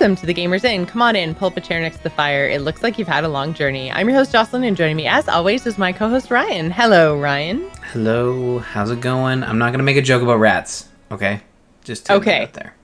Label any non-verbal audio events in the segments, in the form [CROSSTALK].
Welcome to the Gamers Inn. Come on in, pull up a chair next to the fire. It looks like you've had a long journey. I'm your host, Jocelyn, and joining me, as always, is my co host, Ryan. Hello, Ryan. Hello, how's it going? I'm not going to make a joke about rats, okay? Just okay. out there.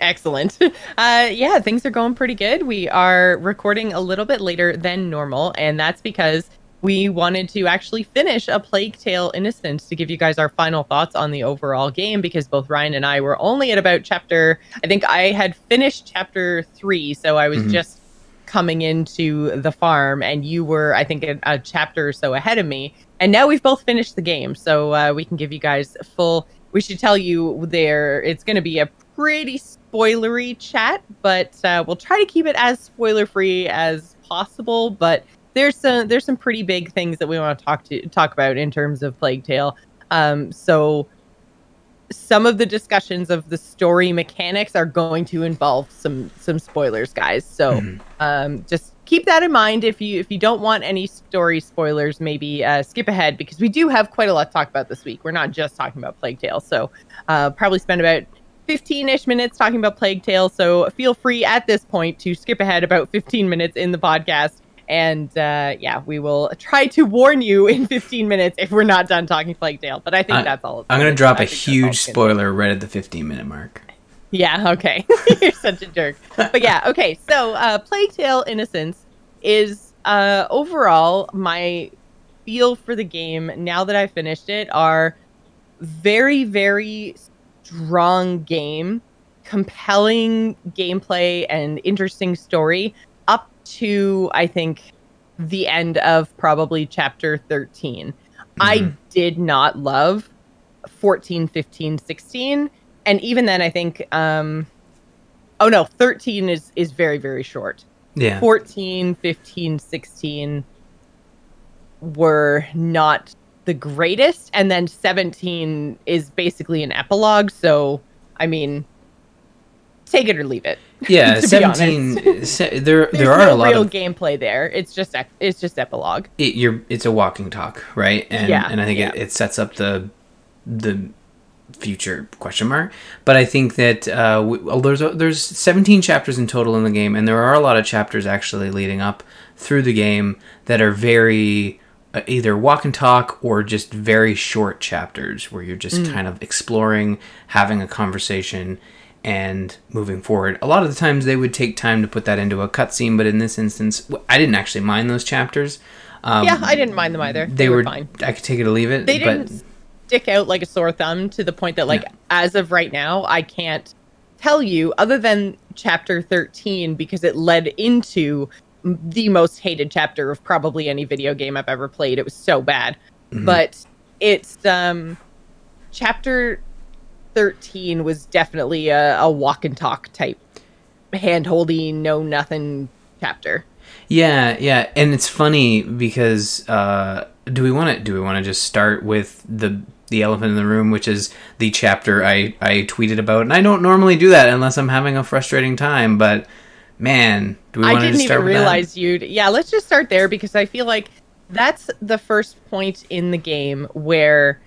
Excellent. [LAUGHS] Uh, yeah, things are going pretty good. We are recording a little bit later than normal, and that's because we wanted to actually finish a Plague Tale Innocence to give you guys our final thoughts on the overall game because both Ryan and I were only at about chapter, I think I had finished chapter three, so I was mm-hmm. just coming into the farm, and you were, I think, a, a, chapter or so ahead of me. And now we've both finished the game, so uh, we can give you guys full. We should tell you there, it's going to be a pretty spoilery chat, but uh, we'll try to keep it as spoiler free as possible. But there's some there's some pretty big things that we want to talk to talk about in terms of Plague Tale. Um, so some of the discussions of the story mechanics are going to involve some some spoilers, guys. So mm-hmm. um, just keep that in mind. If you if you don't want any story spoilers, maybe uh, skip ahead because we do have quite a lot to talk about this week. We're not just talking about Plague Tale, so uh, probably spend about 15-ish minutes talking about Plague Tale. So feel free at this point to skip ahead about 15 minutes in the podcast and uh, yeah, we will try to warn you in 15 minutes if we're not done talking Plague Tale. But I think that's all. I'm going to drop a huge spoiler right at the 15 minute mark. Yeah, okay. [LAUGHS] You're such a jerk. But yeah, okay. So uh, Plague Tale Innocence is uh, overall my feel for the game now that I finished it are very, very strong game, compelling gameplay, and interesting story to I think the end of probably chapter 13. Mm-hmm. I did not love 14, 15, 16 and even then I think um oh no, 13 is is very very short. Yeah. 14, 15, 16 were not the greatest and then 17 is basically an epilogue, so I mean take it or leave it. [LAUGHS] Yeah, seventeen. Se- there, [LAUGHS] there are no a lot real of gameplay there. It's just, it's just epilogue. It, you're, it's a walking talk, right? And yeah, and I think yeah. it, it sets up the, the future question mark. But I think that uh, we, well, there's a, there's 17 chapters in total in the game, and there are a lot of chapters actually leading up through the game that are very uh, either walk and talk or just very short chapters where you're just mm. kind of exploring, having a conversation and moving forward. A lot of the times they would take time to put that into a cutscene, but in this instance, I didn't actually mind those chapters. Um, yeah, I didn't mind them either. They, they were, were, fine. I could take it or leave it. They didn't stick out like a sore thumb to the point that, like, no. as of right now, I can't tell you other than chapter 13 because it led into the most hated chapter of probably any video game I've ever played. It was so bad. Mm-hmm. But it's um chapter 13 was definitely a, a walk and talk type hand holding, no nothing chapter. Yeah, yeah, and it's funny because uh, do we want to do we want to just start with the the elephant in the room, which is the chapter I I tweeted about, and I don't normally do that unless I'm having a frustrating time, but man, do we want to start I didn't even realize you'd. Yeah, let's just start there because I feel like that's the first point in the game where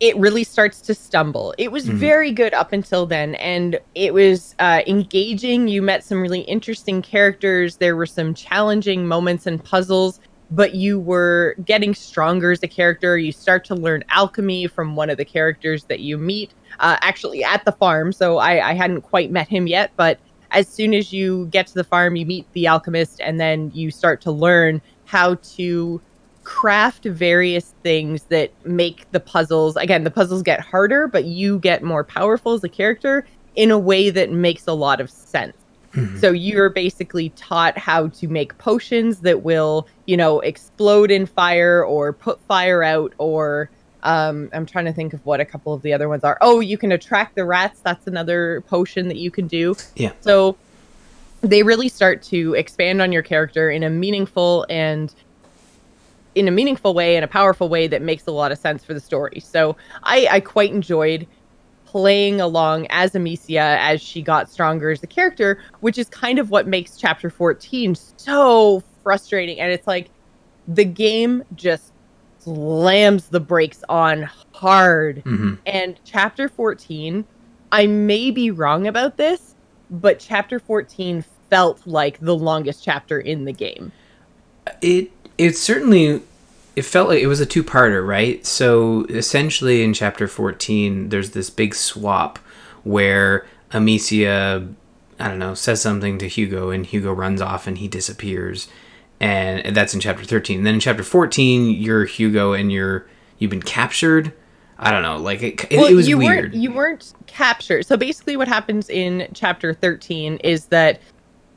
it really starts to stumble. It was mm-hmm. very good up until then, and it was uh, engaging. You met some really interesting characters. There were some challenging moments and puzzles, but you were getting stronger as a character. You start to learn alchemy from one of the characters that you meet, uh, actually at the farm. So I, I hadn't quite met him yet, but as soon as you get to the farm, you meet the alchemist, and then you start to learn how to craft various things that make the puzzles again the puzzles get harder but you get more powerful as a character in a way that makes a lot of sense. Mm-hmm. so you're basically taught how to make potions that will you know explode in fire or put fire out or um, i'm trying to think of what a couple of the other ones are. Oh you can attract the rats. That's another potion that you can do. Yeah. So they really start to expand on your character in a meaningful and in a meaningful way and a powerful way that makes a lot of sense for the story. So I, I quite enjoyed playing along as Amicia as she got stronger as a character, which is kind of what makes chapter 14 so frustrating. And it's like the game just slams the brakes on hard. Mm-hmm. And chapter 14, I may be wrong about this, but chapter 14 felt like the longest chapter in the game. It it certainly it felt like it was a two-parter, right? So essentially in chapter 14 there's this big swap where Amicia I don't know, says something to Hugo and Hugo runs off and he disappears. And that's in chapter 13. And then in chapter 14 you're Hugo and you're you've been captured. I don't know, like it, it, Well, it was you weird. Weren't, you weren't captured. So basically, what happens in chapter 13 is that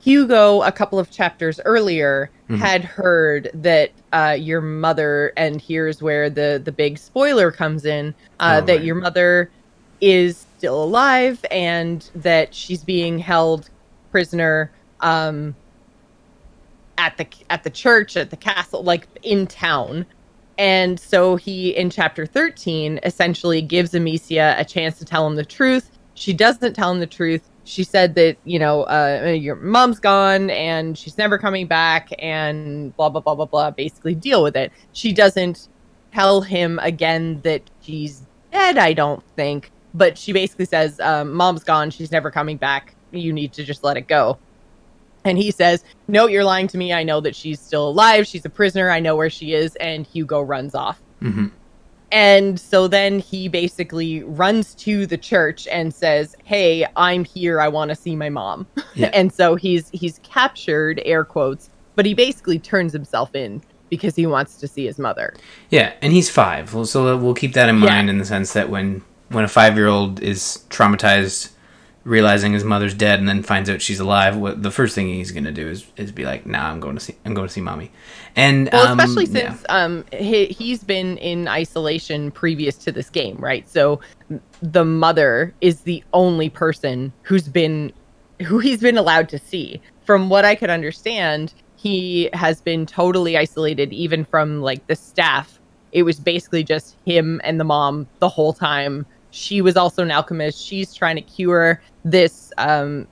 Hugo, a couple of chapters earlier, Mhm. had heard that uh, your mother, and here's where the the big spoiler comes in, uh, Oh, that right. your mother is still alive and that she's being held prisoner um, at the at the church at the castle, like in town. And so he, in chapter 13, essentially gives Amicia a chance to tell him the truth. She doesn't tell him the truth. She said that, you know, uh, your mom's gone and she's never coming back and blah, blah, blah, blah, blah. Basically, deal with it. She doesn't tell him again that she's dead, I don't think. But she basically says, um, Mom's gone. She's never coming back. You need to just let it go. And he says, No, you're lying to me. I know that she's still alive. She's a prisoner. I know where she is. And Hugo runs off. hmm And so then he basically runs to the church and says, "Hey, I'm here. I want to see my mom." [LAUGHS] Yeah. and so he's he's captured air quotes, but he basically turns himself in because he wants to see his mother. Yeah, and he's five. So we'll keep that in Yeah. mind in the sense that when when a five year old is traumatized, realizing his mother's dead, and then finds out she's alive, what the first thing he's gonna do is is be like, "Nah, I'm going to see I'm going to see mommy." And Well, um, especially yeah. since um he, he's been in isolation previous to this game, right? So the mother is the only person who's been who he's been allowed to see. From what I could understand, he has been totally isolated even from like the staff. It was basically just him and the mom the whole time. She was also an alchemist. She's trying to cure this um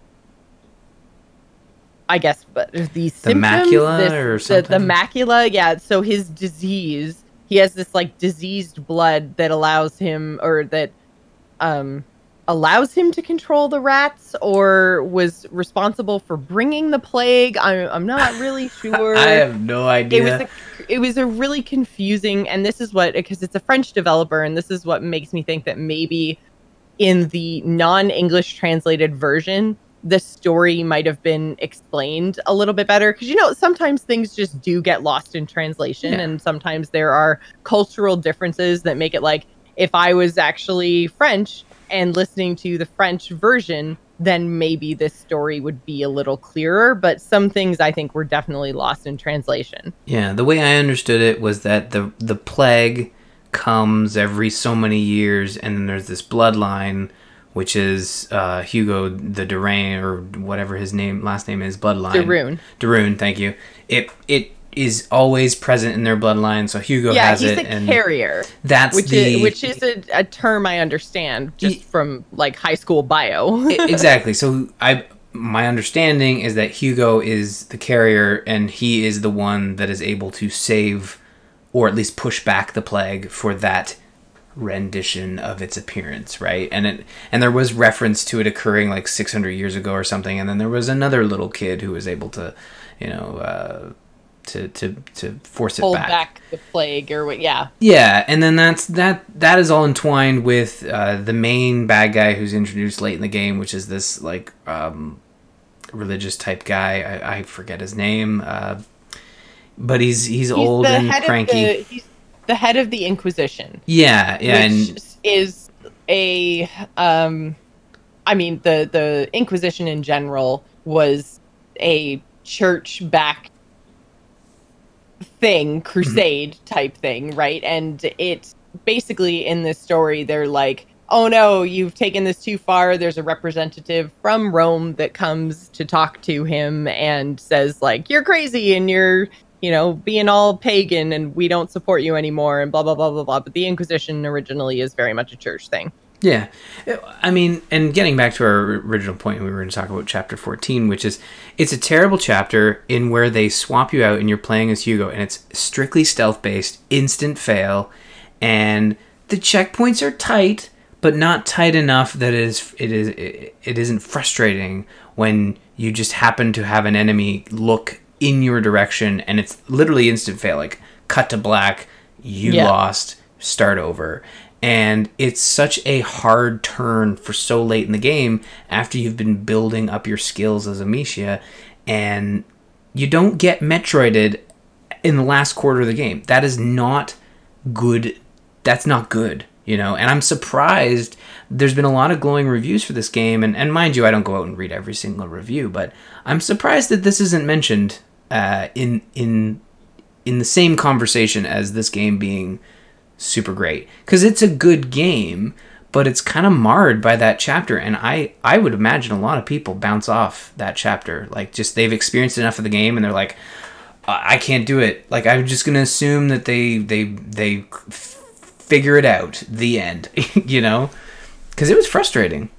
I guess, but these The symptoms, macula this- or the, the macula. Yeah, so his disease, he has this like diseased blood that allows him, or that um allows him to control the rats, or was responsible for bringing the plague. I'm I'm not really [LAUGHS] sure. I have no idea. It was a, it was a really confusing, and this is what because it's a French developer, and this is what makes me think that maybe in the non-English translated version, the story might have been explained a little bit better because you know sometimes things just do get lost in translation, Yeah. and sometimes there are cultural differences that make it like if I was actually French and listening to the French version, then maybe this story would be a little clearer. But some things I think were definitely lost in translation. Yeah, the way I understood it was that the the plague comes every so many years, and then there's this bloodline, which is uh, Hugo the Durain or whatever his name last name is bloodline. de Rune. Darun, thank you. It it is always present in their bloodline, so Hugo Yeah, has he's it, a carrier, that's which the is which is a, a term I understand just Ye- from like high school bio. [LAUGHS] Exactly. So I my understanding is that Hugo is the carrier and he is the one that is able to save or at least push back the plague for that rendition of its appearance, right? And it and there was reference to it occurring like 600 years ago or something and then there was another little kid who was able to, you know, uh to to to force it Hold back. back the plague or what? Yeah, Yeah, and then that's that. That is all entwined with uh, the main bad guy who's introduced late in the game, which is this like um, religious type guy. I, I forget his name, uh, but he's he's, old the and head cranky. Of the, he's the head of the Inquisition. yeah, yeah, which and is a um i mean the the inquisition in general was a church backed thing mm-hmm. crusade type thing right? And it basically in this story they're like oh no you've taken this too far. There's a representative from rome that comes to talk to him and says like you're crazy and you're you know being all pagan and we don't support you anymore and blah blah blah blah blah. But the inquisition originally is very much a church thing Yeah. I mean, and getting back to our original point, we were going to talk about chapter 14, which is it's a terrible chapter in where they swap you out and you're playing as Hugo, and it's strictly stealth based, instant fail, and the checkpoints are tight, but not tight enough that it is it is it, it isn't frustrating when you just happen to have an enemy look in your direction and it's literally instant fail like cut to black you Yeah. lost start over and it's such a hard turn for so late in the game after you've been building up your skills as Amicia and you don't get metroided in the last quarter of the game. That is not good that's not good you know? And i'm surprised there's been a lot of glowing reviews for this game and, and mind you i don't go out and read every single review but i'm surprised that this isn't mentioned uh, in in in the same conversation as this game being super great because it's a good game but it's kind of marred by that chapter and i i would imagine a lot of people bounce off that chapter like just they've experienced enough of the game and they're like I I can't do it. Like I'm just gonna assume that they they they f- figure it out. The end, [LAUGHS] you know, because it was frustrating.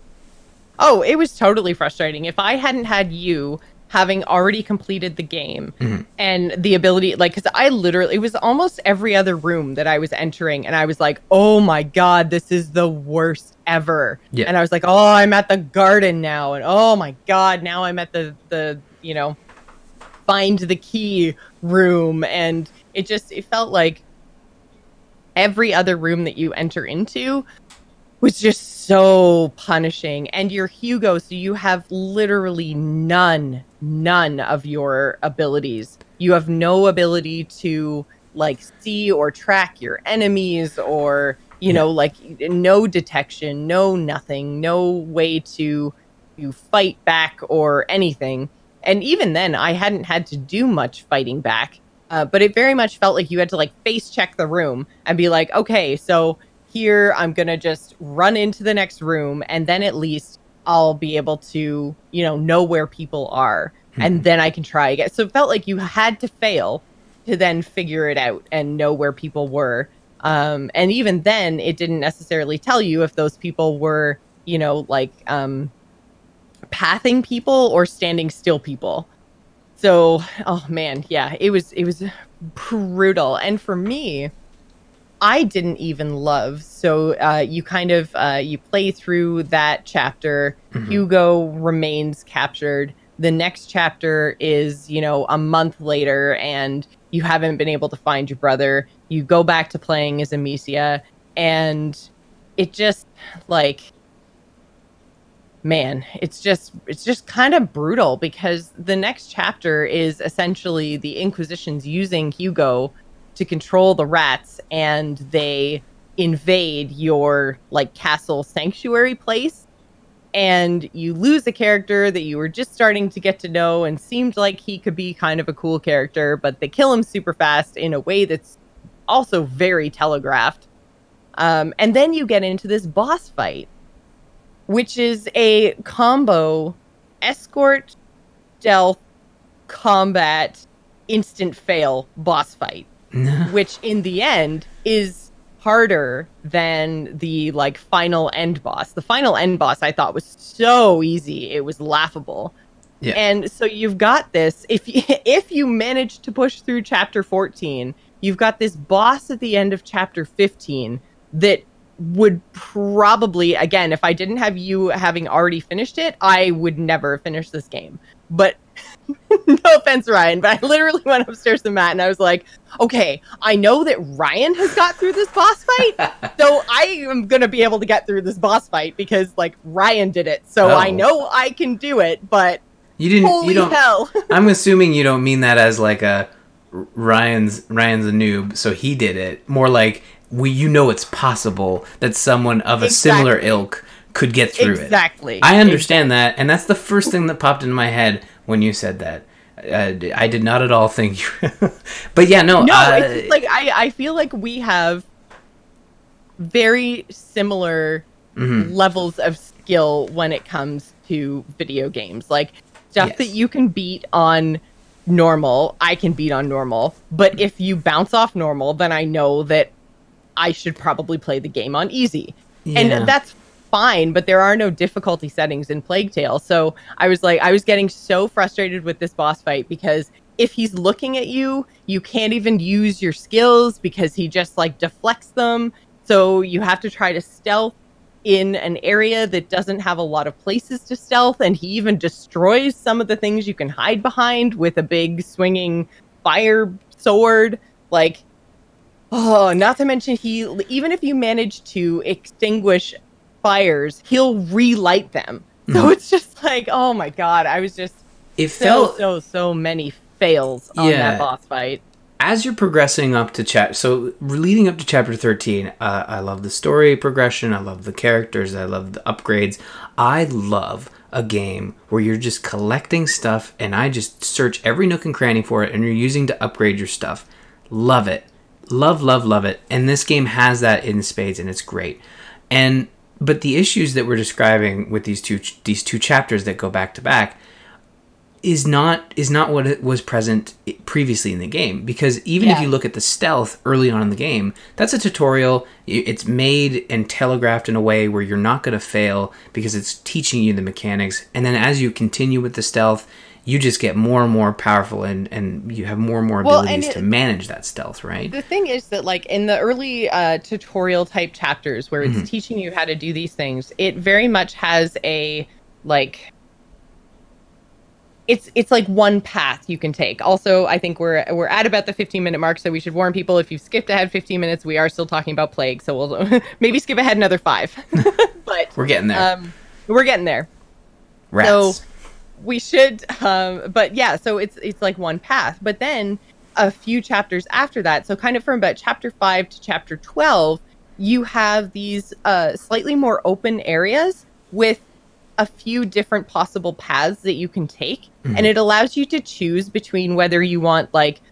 Oh, it was totally frustrating. If I hadn't had you having already completed the game Mm-hmm. and the ability, like, because I literally, it was almost every other room that I was entering, and I was like, oh my God, this is the worst ever. Yeah. And I was like, oh, I'm at the garden now. And oh my God, now I'm at the, the, you know, find the key room. And it just, it felt like every other room that you enter into was just so punishing. And you're Hugo, so you have literally none, none of your abilities. You have no ability to like see or track your enemies or, you know, like no detection, no nothing, no way to you fight back or anything. And even then, I hadn't had to do much fighting back. Uh, but it very much felt like you had to like face check the room and be like, okay, so here I'm gonna just run into the next room, and then at least I'll be able to, you know, know where people are, and then I can try again. So it felt like you had to fail to then figure it out and know where people were. Um, and even then, it didn't necessarily tell you if those people were, you know, like um, pathing people or standing still people. So, oh man, yeah, it was it was brutal. And for me, I didn't even love. So uh, you kind of uh, you play through that chapter. Hugo remains captured. The next chapter is you know a month later, and you haven't been able to find your brother. You go back to playing as Amicia, and it just like man it's just it's just kind of brutal because the next chapter is essentially the inquisition's using hugo to control the rats and they invade your like castle sanctuary place. And you lose a character that you were just starting to get to know and seemed like he could be kind of a cool character but they kill him super fast in a way that's also very telegraphed. Um, and then you get into this boss fight which is a combo escort stealth combat instant fail boss fight [LAUGHS] which in the end is harder than the like final end boss. The final end boss i thought was so easy. It was laughable. Yeah. and so you've got this if you, [LAUGHS] if you manage to push through chapter 14 you've got this boss at the end of chapter 15 that would probably again if i didn't have you having already finished it i would never finish this game. But [LAUGHS] no offense ryan but i literally went upstairs to matt and i was like okay i know that ryan has got through this boss fight [LAUGHS] so i am gonna be able to get through this boss fight because like ryan did it so i Oh. know i can do it but You didn't. holy you don't. hell [LAUGHS] I'm assuming you don't mean that as like a Ryan's Ryan's a noob, so he did it. More like we, you know, it's possible that someone of a similar ilk could get through it. exactly I understand that, and that's the first thing that popped into my head when you said that. Uh, I did not at all think you. [LAUGHS] but yeah, no. No, uh, it's like I, I feel like we have very similar mhm. levels of skill when it comes to video games. Like stuff Yes. that you can beat on normal, I can beat on normal. But if you bounce off normal, then I know that I should probably play the game on easy. Yeah. And that's fine, but there are no difficulty settings in Plague Tale. So I was like, I was getting so frustrated with this boss fight because if he's looking at you, you can't even use your skills because he just like deflects them. So you have to try to stealth in an area that doesn't have a lot of places to stealth and he even destroys some of the things you can hide behind with a big swinging fire sword like oh not to mention he even if you manage to extinguish fires he'll relight them. So it's just like oh my god i was just it so, felt so so many fails on yeah. that boss fight. As you're progressing up to chat so leading up to chapter 13 uh, i love the story progression i love the characters i love the upgrades. I love a game where you're just collecting stuff and i just search every nook and cranny for it and you're using to upgrade your stuff. Love it. Love love love it. And this game has that in spades and it's great. And but the issues that we're describing with these two these two chapters that go back to back is not is not what was present previously in the game. Because even yeah. if you look at the stealth early on in the game that's a tutorial. It's made and telegraphed in a way where you're not going to fail because it's teaching you the mechanics. And then as you continue with the stealth you just get more and more powerful and and you have more and more abilities well, and it, to manage that stealth right the thing is that like in the early uh, tutorial type chapters where it's mm-hmm. teaching you how to do these things it very much has a like it's it's like one path you can take. Also, I think we're we're at about the 15 minute mark, so we should warn people if you've skipped ahead 15 minutes, we are still talking about plague, so we'll [LAUGHS] maybe skip ahead another five. [LAUGHS] but we're getting there. Um, we're getting there. Rats. So we should, um, but yeah, so it's it's like one path, but then a few chapters after that, so kind of from about chapter five to chapter 12, you have these uh, slightly more open areas with a few different possible paths that you can take. Mm-hmm. and it allows you to choose between whether you want like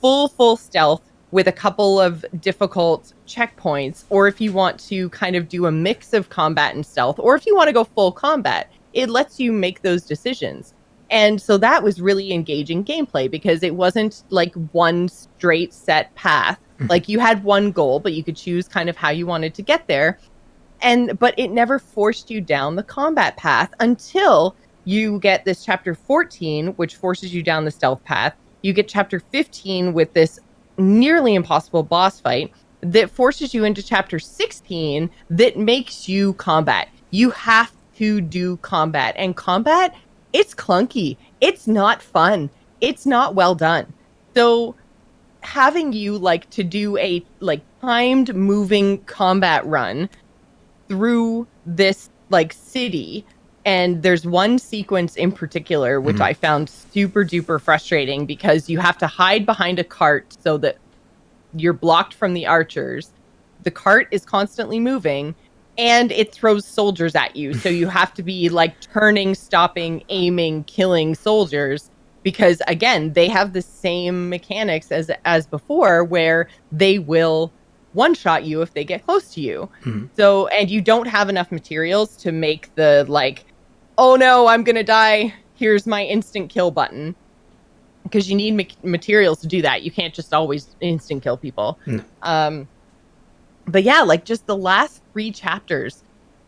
full full stealth with a couple of difficult checkpoints or if you want to kind of do a mix of combat and stealth or if you want to go full combat it lets you make those decisions. And so that was really engaging gameplay because it wasn't like one straight set path. Mm-hmm. like you had one goal but you could choose kind of how you wanted to get there. And but it never forced you down the combat path until you get this chapter 14 which forces you down the stealth path. You get chapter 15 with this nearly impossible boss fight that forces you into chapter 16 that makes you combat. You have to do combat and combat it's clunky it's not fun it's not well done so having you like to do a like timed moving combat run through this like city and there's one sequence in particular which mm-hmm. I found super duper frustrating because you have to hide behind a cart so that you're blocked from the archers. The cart is constantly moving and it throws soldiers at you. So you have to be like turning, stopping, aiming, killing soldiers because again, they have the same mechanics as as before where they will one shot you if they get close to you. Mm-hmm. So, and you don't have enough materials to make the like, oh no, I'm gonna die. Here's my instant kill button. Because you need ma- materials to do that. You can't just always instant kill people. Mm. Um, but yeah, like just the last three chapters.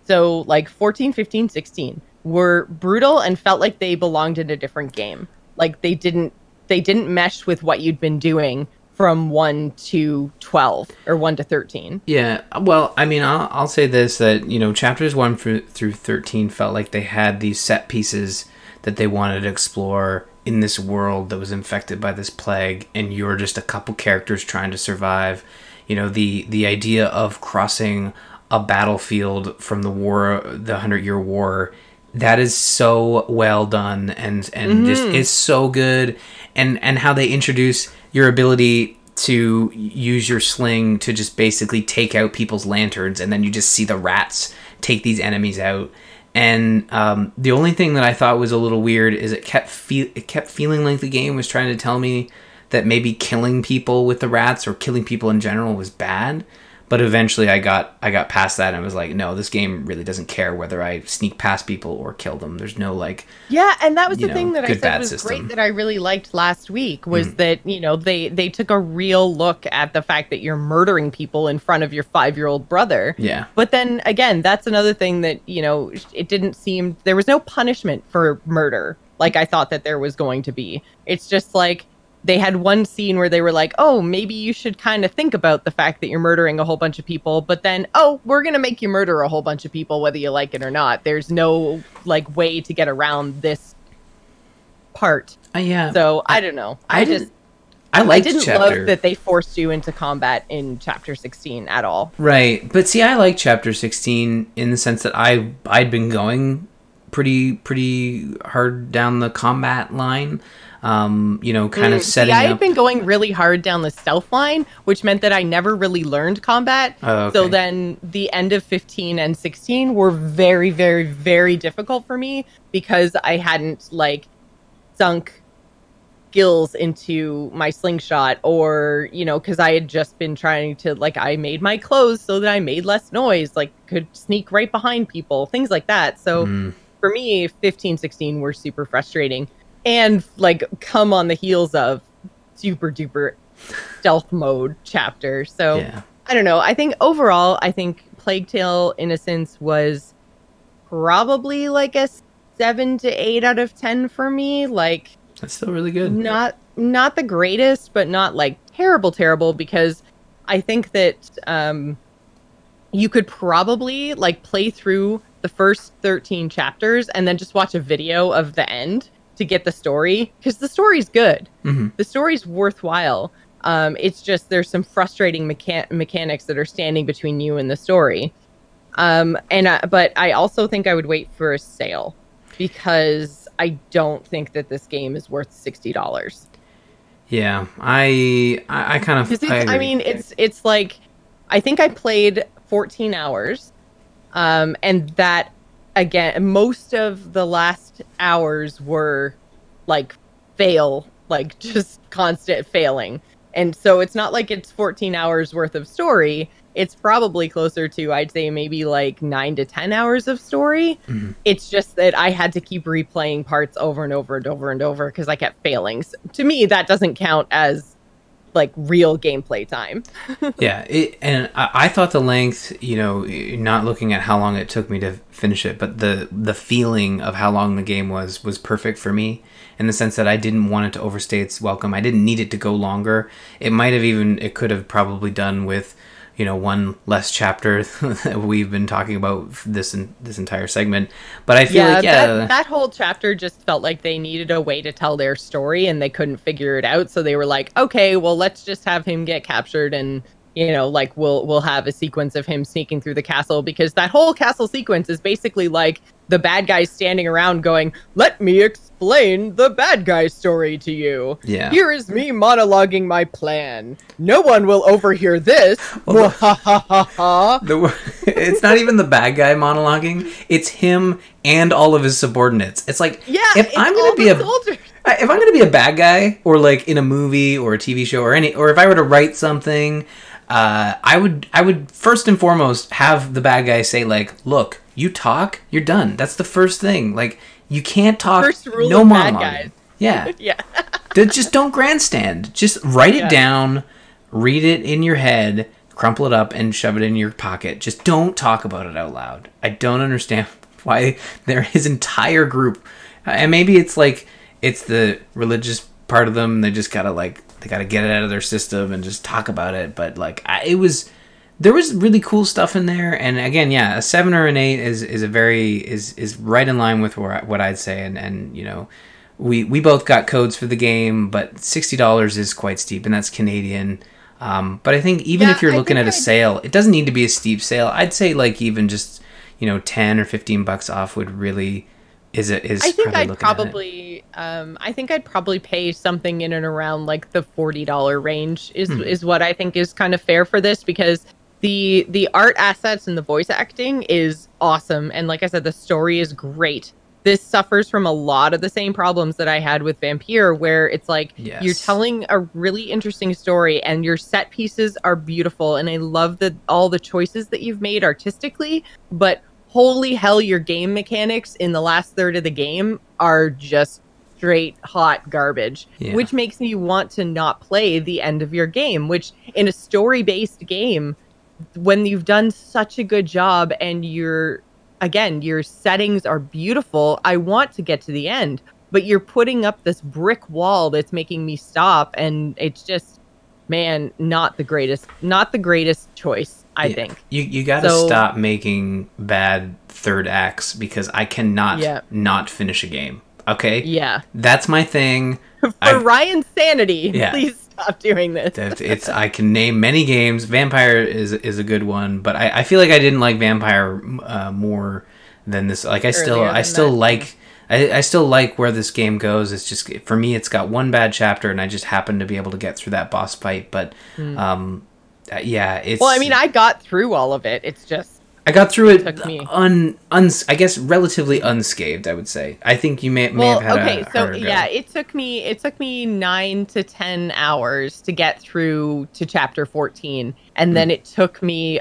So, like 14, 15, 16 were brutal and felt like they belonged in a different game. Like they didn't they didn't mesh with what you'd been doing from 1 to 12 or 1 to 13 yeah well i mean i'll, I'll say this that you know chapters 1 through, through 13 felt like they had these set pieces that they wanted to explore in this world that was infected by this plague and you're just a couple characters trying to survive you know the the idea of crossing a battlefield from the war the hundred year war that is so well done and and mm-hmm. just it's so good and and how they introduce your ability to use your sling to just basically take out people's lanterns, and then you just see the rats take these enemies out. And um, the only thing that I thought was a little weird is it kept fe- it kept feeling like the game was trying to tell me that maybe killing people with the rats or killing people in general was bad but eventually I got I got past that and was like, no, this game really doesn't care whether I sneak past people or kill them. There's no like Yeah, and that was the know, thing that I said was system. great that I really liked last week was mm. that, you know, they they took a real look at the fact that you're murdering people in front of your 5-year-old brother. Yeah. But then again, that's another thing that, you know, it didn't seem there was no punishment for murder like I thought that there was going to be. It's just like they had one scene where they were like, "Oh, maybe you should kind of think about the fact that you're murdering a whole bunch of people," but then, "Oh, we're going to make you murder a whole bunch of people whether you like it or not." There's no like way to get around this part. Uh, yeah. So, I, don't know. I, I, just I I didn't chapter. love that they forced you into combat in chapter 16 at all. Right, but see, I like chapter sixteen in the sense that I I'd been going pretty pretty hard down the combat line. Um, you know, kind of Mm, setting See, I had been going really hard down the stealth line, which meant that I never really learned combat. Oh, So then the end of 15 and 16 were very, very, very difficult for me because I hadn't like sunk skills into my slingshot or, you know, because I had just been trying to like I made my clothes so that I made less noise, like could sneak right behind people, things like that. So Mm, for me 15 16 were super frustrating and like come on the heels of super duper stealth mode chapter. So yeah, i don't know. I think overall i think plague tale innocence was probably like a seven to eight out of ten for me. Like that's still really good. not not the greatest but not like terrible terrible because i think that um you could probably like play through the first 13 chapters and then just watch a video of the end to get the story because the story's good. Hmm the story's worthwhile. Um it's just there's some frustrating mechan- mechanics that are standing between you and the story. Um and I, but i also think i would wait for a sale because i don't think that this game is worth $60 Yeah, I I, I kind of. I, I, mean, it's it's like I think I played 14 hours, um, and that again, most of the last hours were like fail, like [LAUGHS] just constant failing, and so it's not like it's 14 hours worth of story. It's probably closer to I'd say maybe like nine to 10 hours of story. Mhm. It's just that I had to keep replaying parts over and over and over and over because I kept failing. So to me, that doesn't count as like real gameplay time. [LAUGHS] yeah, it, and I, I thought the length, you know, not looking at how long it took me to finish it, but the the feeling of how long the game was was perfect for me in the sense that I didn't want it to overstay its welcome. I didn't need it to go longer. It might have even it could have probably done with you know one less chapter [LAUGHS] that we've been talking about this in, this entire segment. But I feel yeah, like yeah, that, that whole chapter just felt like they needed a way to tell their story and they couldn't figure it out. So they were like, okay, well, let's just have him get captured and you know, like we'll we'll have a sequence of him sneaking through the castle because that whole castle sequence is basically like the bad guys standing around going, "Let me explain the bad guy story to you. Yeah. Here is me monologuing my plan. No one will overhear this." Well. The, [LAUGHS] it's not even the bad guy monologuing. It's him and all of his subordinates. It's like Yeah, if I'm gonna be a soldiers. If I'm gonna be a bad guy or like in a movie or a TV show or any or if I were to write something, uh, I would I would first and foremost have the bad guy say like, "Look, you talk, you're done." That's the first thing. Like you can't talk. First rule no of bad guys. Yeah. [LAUGHS] Yeah. Just don't grandstand. Just write it Yeah. down, read it in your head, crumple it up, and shove it in your pocket. Just don't talk about it out loud. I don't understand [LAUGHS] why there his entire group, and maybe it's like it's the religious part of them. They just gotta like they gotta get it out of their system and just talk about it. But like I, it was. There was really cool stuff in there, and again, yeah, a seven or an eight is, is a very is is right in line with I, what I'd say, and and you know, we we both got codes for the game, but sixty dollars is quite steep, and that's Canadian. Um, but I think even Yeah, if you're I looking at a I'd- sale, it doesn't need to be a steep sale. I'd say like even just you know ten or fifteen bucks off would really is it is. I think I'd looking at it. probably um I think I'd probably pay something in and around like the $40 range is Hmm. is what I think is kind of fair for this because the the art assets and the voice acting is awesome and like I said the story is great. This suffers from a lot of the same problems that I had with Vampire where it's like Yes. you're telling a really interesting story and your set pieces are beautiful and I love the all the choices that you've made artistically, but holy hell your game mechanics in the last third of the game are just straight hot garbage Yeah. which makes me want to not play the end of your game which in a story-based game when you've done such a good job and your again your settings are beautiful i want to get to the end but you're putting up this brick wall that's making me stop and it's just man, not the greatest not the greatest choice, I Yeah. think. You you got to So- stop making bad third acts because I cannot Yeah. not finish a game. Okay, Yeah. that's my thing. [LAUGHS] For I've- Ryan's sanity, Yeah. please stop doing this. It's I can name many games. Vampire is is a good one, but I, I feel like I didn't like Vampire uh, more than this. Like I still I still that. like I, I still like where this game goes. It's just for me, it's got one bad chapter, and I just happen to be able to get through that boss fight. But um, uh, yeah, it's Hmm. Well, I mean, I got through all of it. It's just I got through it took me. un, uns I guess relatively unscathed. I would say. I think you may may well, have had okay. a So yeah, it took me it took me nine to ten hours to get through to chapter fourteen, and Hmm. then it took me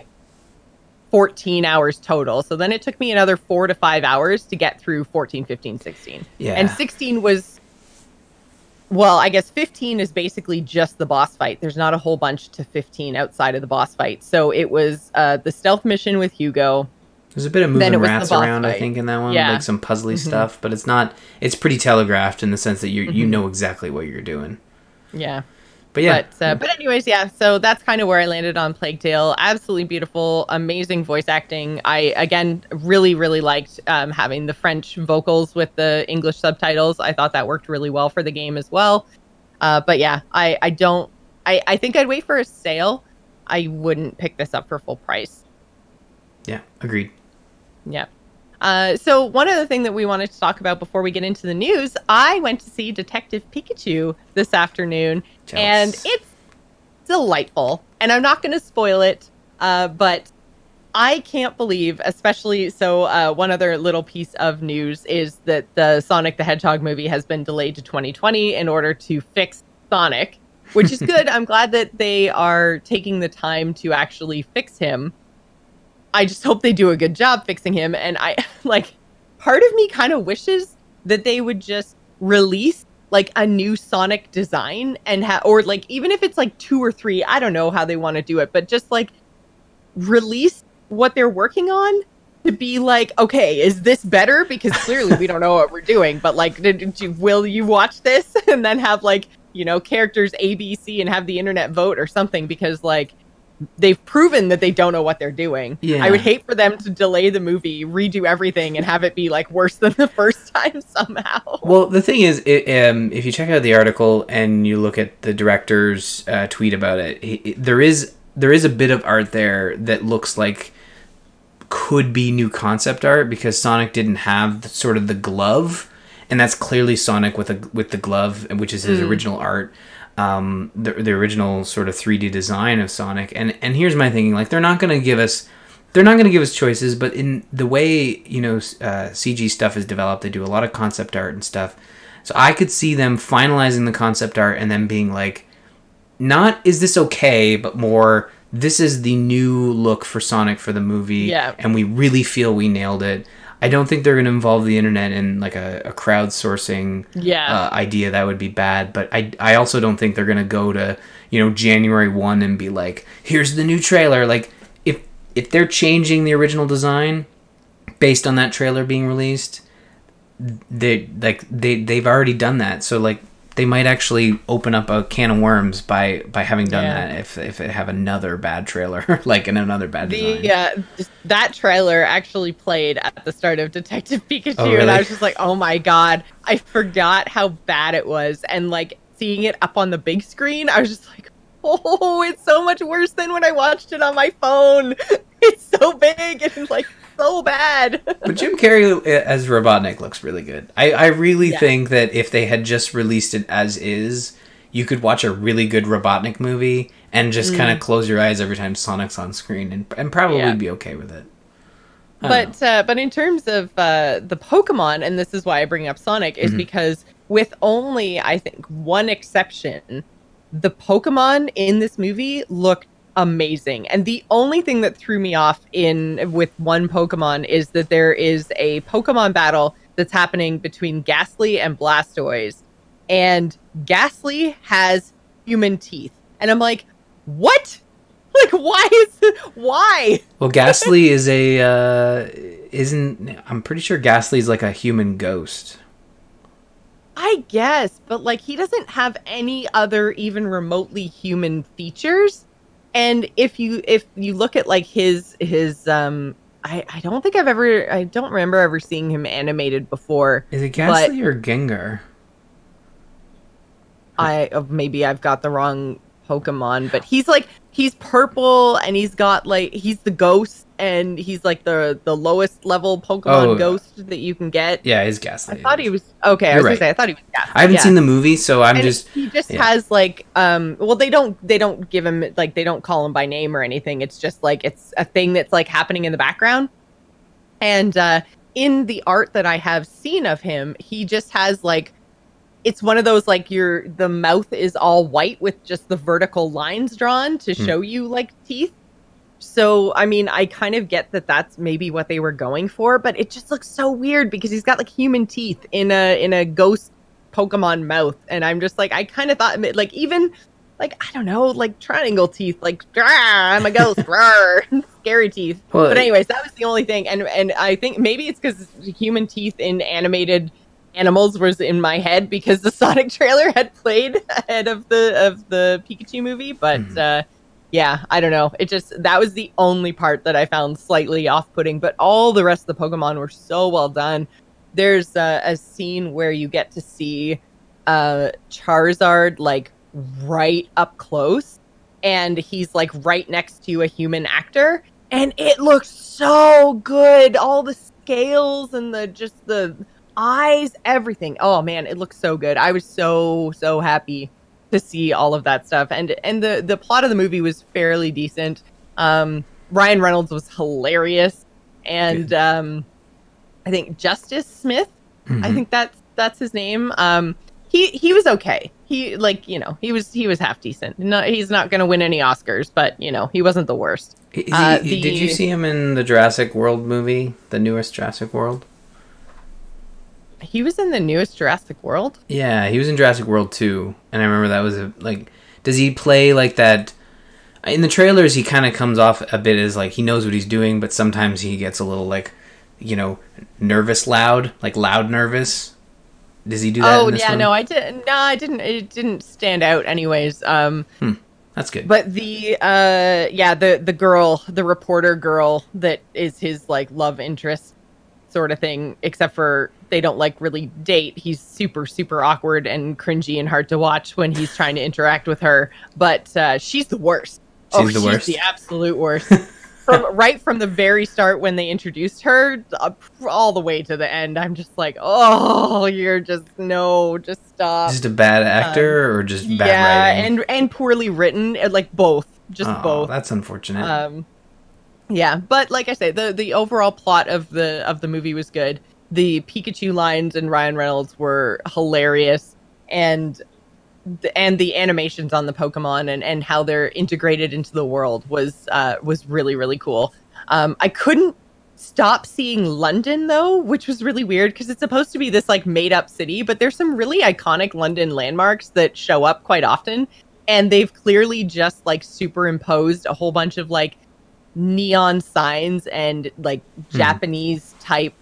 fourteen hours total. So then it took me another four to five hours to get through 14, 15, 16. Yeah. and sixteen was. Well, I guess 15 is basically just the boss fight. There's not a whole bunch to 15 outside of the boss fight. So it was uh, the stealth mission with Hugo, There's a bit of moving it was the rats around, I think, in that one, Yeah. like some puzzly Mhm. stuff. But it's not. It's pretty telegraphed in the sense that you you Mhm. know exactly what you're doing. Yeah. But yeah, But uh, but anyways, yeah. So that's kind of where I landed on Plague Tale. Absolutely beautiful, amazing voice acting. I again really really liked um, having the French vocals with the English subtitles. I thought that worked really well for the game as well. Uh, but yeah, I I don't. I I think I'd wait for a sale. I wouldn't pick this up for full price. yeah, agreed. Yeah. Uh, so one other thing that we wanted to talk about before we get into the news, I went to see Detective Pikachu this afternoon, and it's delightful. And I'm not going to spoil it, uh, but I can't believe, especially so. Uh, one other little piece of news is that the Sonic the Hedgehog movie has been delayed to 2020 in order to fix Sonic, which is [LAUGHS] good. I'm glad that they are taking the time to actually fix him. I just hope they do a good job fixing him. And I [LAUGHS] like part of me kind of wishes that they would just release like a new Sonic design and or like even if it's like two or three, I don't know how they want to do it, but just like release what they're working on to be like, okay, is this better? Because clearly we don't know what we're doing, but like, did you, will you watch this [LAUGHS] and then have like, you know, characters A, B, C and have the internet vote or something? Because like, they've proven that they don't know what they're doing. Yeah. I would hate for them to delay the movie, redo everything, and have it be like worse than the [LAUGHS] first time somehow. Well, the thing is, it, um, if you check out the article and you look at the director's uh, tweet about it, he, it- there is there is a bit of art there that looks like could be new concept art because Sonic didn't have the, sort of the glove, and that's clearly Sonic with a with the glove, which is his Mm. original art. Um, the the original sort of 3D design of Sonic, and and here's my thinking: like they're not going to give us they're not going to give us choices, but in the way you know uh, CG stuff is developed, they do a lot of concept art and stuff. So I could see them finalizing the concept art and then being like, not is this okay, but more this is the new look for Sonic for the movie, Yeah. and we really feel we nailed it. I don't think they're going to involve the internet in like a, a crowdsourcing Yeah. uh, idea that would be bad but i i also don't think they're gonna go to you know january 1 and be like here's the new trailer like if if they're changing the original design based on that trailer being released they like they they've already done that so like they might actually open up a can of worms by by having done Yeah. that if if they have another bad trailer [LAUGHS] like in another bad design the uh, that trailer actually played at the start of Detective [LAUGHS] Pikachu, Oh, and? I was just like, "Oh my god!" I forgot how bad it was, and like seeing it up on the big screen, I was just like, [LAUGHS] "Oh, it's so much worse than when I watched it on my phone. It's so big and like so bad." But Jim Carrey uh, as Robotnik looks really good. I, I really Yeah. think that if they had just released it as is, you could watch a really good Robotnik movie and just kind of close your eyes every time Sonic's on screen and, and probably Mm. Yeah. be okay with it. But uh, but in terms of uh, the Pokemon, and this is why I bring up Sonic, is Mhm. because with only I think one exception, the Pokemon in this movie looked amazing. And the only thing that threw me off in with one Pokemon is that there is a Pokemon battle that's happening between Gastly and Blastoise, and Gastly has human teeth, and I'm like, what? [LAUGHS] Like, why is why? Well, Gastly [LAUGHS] is a uh, isn't. I'm pretty sure Gastly is like a human ghost. I guess, but like he doesn't have any other even remotely human features. And if you if you look at like his his um I, I don't think I've ever I don't remember ever seeing him animated before. Is it Gastly or Gengar? I uh, maybe I've got the wrong Pokemon, but he's like he's purple and he's got like he's the ghost and he's like the the lowest level Pokemon Oh. ghost that you can get. Yeah, he's Gastly. I thought he was okay. I You're was right. gonna say I thought he was. Gastly, I haven't yeah. seen the movie, so I'm and just he just yeah. has like um well they don't they don't give him like they don't call him by name or anything it's just like it's a thing that's like happening in the background and uh in the art that i have seen of him he just has like it's one of those like your the mouth is all white with just the vertical lines drawn to Hmm. show you like teeth. So i mean i kind of get that that's maybe what they were going for but it just looks so weird because he's got like human teeth in a in a ghost pokemon mouth. And i'm just like i kind of thought like even like i don't know like triangle teeth like "Ah, [LAUGHS] i'm a ghost [LAUGHS] rawr," [LAUGHS] scary teeth. But anyways that was the only thing. And and i think maybe it's because human teeth in animated animals was in my head because the [LAUGHS] sonic trailer had played ahead of the of the pikachu movie but Mhm. uh yeah i don't know. It just that was the only part that i found slightly off-putting but all the rest of the pokemon were so well done. There's uh, a scene where you get to see uh charizard like right up close and he's like right next to a human actor and it looks so good! All the scales and the just the eyes everything oh man it looks so good i was so so happy to see all of that stuff and and the the plot of the movie was fairly decent um ryan reynolds was hilarious and um i think justice smith I mhm. think that's that's his name. Um, he he was okay. He like you know he was he was half decent. No, he's not going to win any Oscars, but you know he wasn't the worst. He- uh, Did you see him in the Jurassic World movie, the newest Jurassic World? He was in the newest Jurassic World. Yeah, he was in Jurassic World 2, and I remember that was a like. Does he play like that? In the trailers, he kind of comes off a bit as like he knows what he's doing, but sometimes he gets a little like, you know, nervous, loud, like loud, nervous. Does he do that? Oh in this yeah, one? no, I didn't. No, I didn't. It didn't stand out, anyways. Um, That's good. but the uh, yeah, the the girl, the reporter girl that is his like love interest, sort of thing. Except for they don't like really date. He's super super awkward and cringy and hard to watch when he's trying to interact with her. But uh, she's the worst. She's the worst? the absolute worst. from [LAUGHS] right from the very start when they introduced her uh, all the way to the end, I'm just like, oh, you're just no, just stop. just a bad actor or just bad uh, yeah, writing? and and poorly written, uh, like both, just oh, both. That's unfortunate. Um, yeah, but like I say, the the overall plot of the of the movie was good. The Pikachu lines and Ryan Reynolds were hilarious, and the, and the animations on the Pokemon and and how they're integrated into the world was uh, was really really cool. Um, I couldn't stop seeing London though, which was really weird because it's supposed to be this like made up city, but there's some really iconic London landmarks that show up quite often, and they've clearly just like superimposed a whole bunch of like neon signs and like Hmm. Japanese type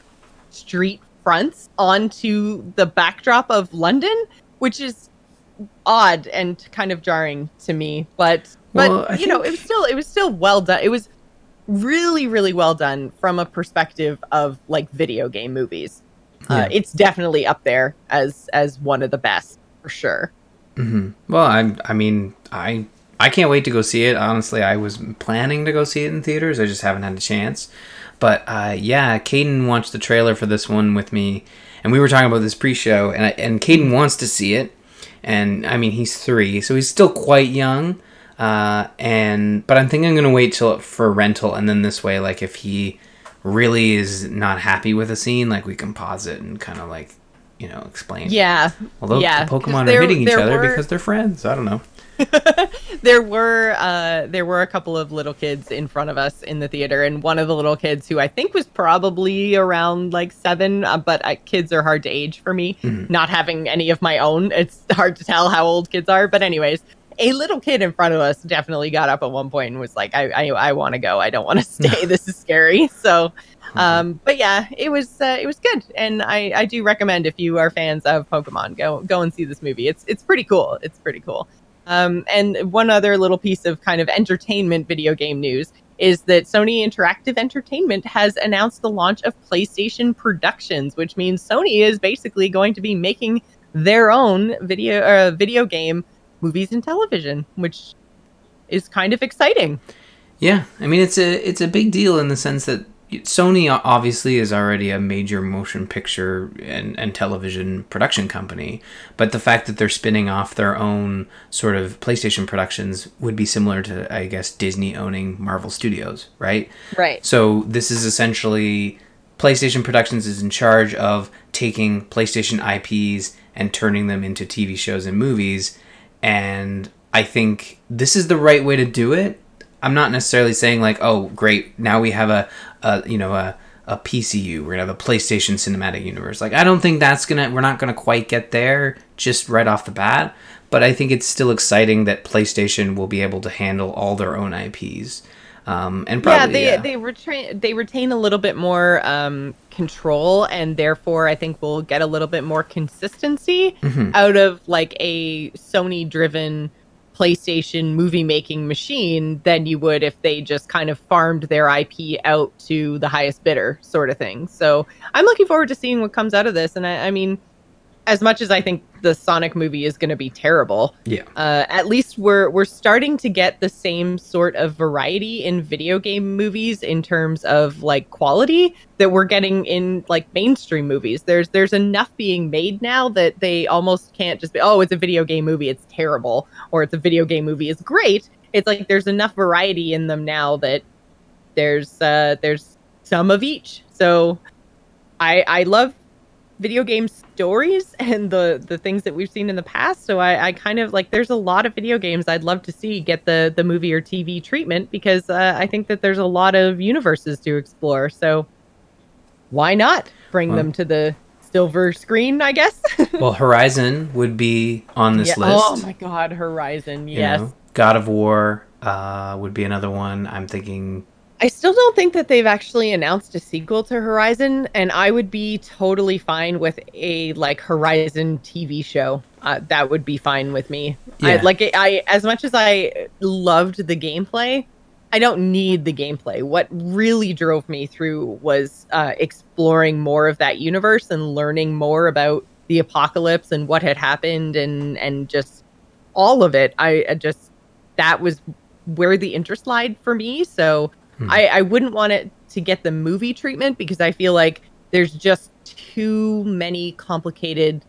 street fronts onto the backdrop of London, which is odd and kind of jarring to me. But but Well, I you know, it was still it was still well done. It was really really well done from a perspective of like video game movies. Uh, it's definitely up there as as one of the best for sure. Mm-hmm. Well, I I mean I I can't wait to go see it. Honestly, I was planning to go see it in theaters. I just haven't had a chance. But uh, yeah, Caden watched the trailer for this one with me, and we were talking about this pre-show, and I, and Caden wants to see it, and I mean he's three, so he's still quite young. Uh, and but I'm thinking I'm gonna wait till for rental, and then this way, like if he really is not happy with a scene, like we can pause it and kind of like you know explain. Yeah, Although yeah, the Pokemon there- are hitting each other were- because they're friends. I don't know. [LAUGHS] there were uh there were a couple of little kids in front of us in the theater and one of the little kids who i think was probably around like seven uh, but uh, kids are hard to age for me Mhm. not having any of my own it's hard to tell how old kids are but anyways a little kid in front of us definitely got up at one point and was like, "I I, I want to go. I don't want to [LAUGHS] stay. [LAUGHS] this is scary." So, um, but yeah, it was uh, it was good, and I I do recommend if you are fans of Pokemon, go go and see this movie. It's it's pretty cool. It's pretty cool. Um, and one other little piece of kind of entertainment video game news is that Sony Interactive Entertainment has announced the launch of PlayStation Productions, which means Sony is basically going to be making their own video uh, video game movies and television, which is kind of exciting. Yeah, I mean it's a it's a big deal in the sense that Sony obviously is already a major motion picture and, and television production company, but the fact that they're spinning off their own sort of PlayStation productions would be similar to, I guess, Disney owning Marvel Studios, right? Right. So this is essentially PlayStation Productions is in charge of taking PlayStation IPs and turning them into TV shows and movies, and I think this is the right way to do it. I'm not necessarily saying like, oh, great, now we have a, a you know a a PCU. We're gonna have a PlayStation Cinematic Universe. Like I don't think that's gonna. We're not gonna quite get there just right off the bat. But I think it's still exciting that PlayStation will be able to handle all their own IPs. Um, and probably, yeah, they yeah. they retain they retain a little bit more um, control, and therefore I think we'll get a little bit more consistency Mhm. out of like a Sony driven PlayStation movie making machine than you would if they just kind of farmed their IP out to the highest bidder, sort of thing. So I'm looking forward to seeing what comes out of this. And I, I mean, as much as I think the Sonic movie is going to be terrible, yeah. uh, at least we're we're starting to get the same sort of variety in video game movies in terms of like quality that we're getting in like mainstream movies. There's there's enough being made now that they almost can't just be oh it's a video game movie it's terrible or it's a video game movie it's great. It's like there's enough variety in them now that there's uh there's some of each. So I I love video game stories [LAUGHS] and the the things that we've seen in the past. So I, I kind of like there's a lot of video games I'd love to see get the the movie or TV treatment because uh, I think that there's a lot of universes to explore. So why not bring Well- them to the silver screen? I guess. [LAUGHS] well, Horizon would be on this Yeah. list. Oh my God, Horizon! you Yes. know. God of War uh, would be another one. I'm thinking. I still don't think that they've actually announced a sequel to Horizon, and I would be totally fine with a like Horizon TV show. Uh, that would be fine with me. I, like I, as much as I loved the gameplay, I don't need the gameplay. What really drove me through was uh, exploring more of that universe and learning more about the apocalypse and what had happened, and and just all of it. I, I just that was where the interest lied for me. So Hmm. I, I wouldn't want it to get the movie treatment because I feel like there's just too many complicated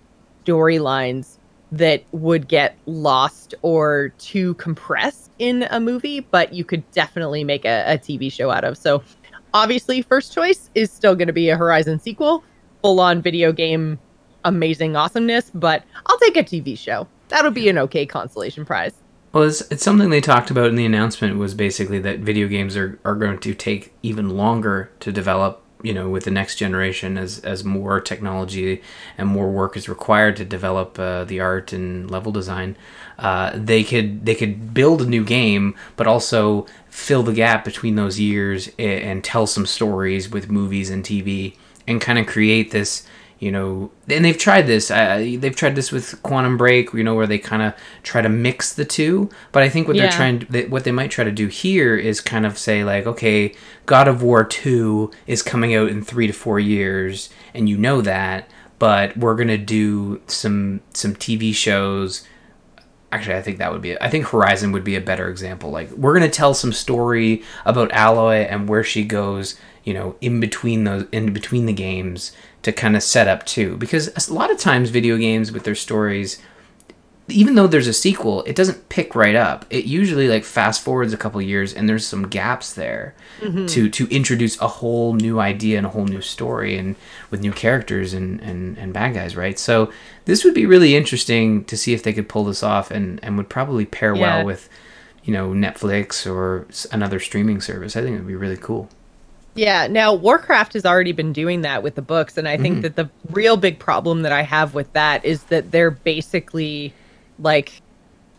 storylines that would get lost or too compressed in a movie, but you could definitely make a, a TV show out of. So obviously, first choice is still going to be a Horizon sequel, full on video game amazing awesomeness, but I'll take a TV show. That'll be an okay consolation prize. Well, it's, it's something they talked about in the announcement was basically that video games are, are going to take even longer to develop, you know, with the next generation as, as more technology and more work is required to develop uh, the art and level design. Uh, they could they could build a new game, but also fill the gap between those years and, and tell some stories with movies and TV and kind of create this you know and they've tried this. Uh, they've tried this with quantum break you know where they kind of try to mix the two. But i think what they're trying to, they- what they might try to do here is kind of say like okay god of war 2 is coming out in three to four years and you know that but we're gonna do some some tv shows. Actually i think that would be i think horizon would be a better example. Like we're going to tell some story about Aloy and where she goes you know in between those in between the games to kind of set up too. Because a lot of times video games with their stories even though there's a sequel it doesn't pick right up. It usually like fast forwards a couple years and there's some gaps there mm-hmm. to to introduce a whole new idea and a whole new story and with new characters and and, and bad guys right? So this would be really interesting to see if they could pull this off and and would probably pair Yeah. well with you know netflix or another streaming service. I think it would be really cool Yeah, now Warcraft has already been doing that with the books, and I think that the real big problem that I have with that is that they're basically like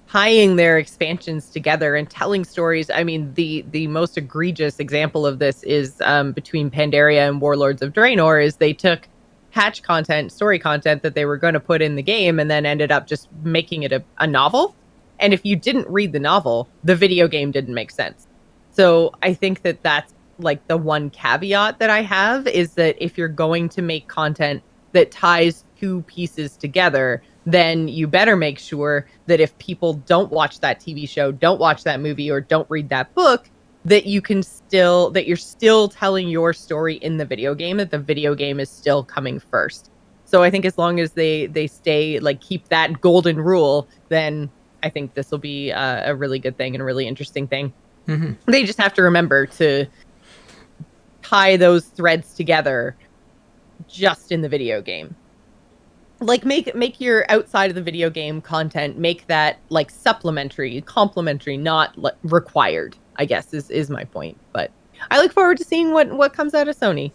tying their expansions together and telling stories. I mean, the the most egregious example of this is um, between Pandaria and Warlords of Draenor. Is they took patch content, story content that they were going to put in the game, and then ended up just making it a, a novel. And if you didn't read the novel, the video game didn't make sense. So I think that that's like the one caveat that I have is that if you're going to make content that ties two pieces together, then you better make sure that if people don't watch that TV show, don't watch that movie, or don't read that book, that you can still that you're still telling your story in the video game that the video game is still coming first so i think as long as they they stay like keep that golden rule then i think this will be uh, a really good thing and a really interesting thing mm-hmm. they just have to remember to tie those threads together just in the video game. Like make make your outside of the video game content make that like supplementary complementary not le- required i guess is is my point. But i look forward to seeing what what comes out of sony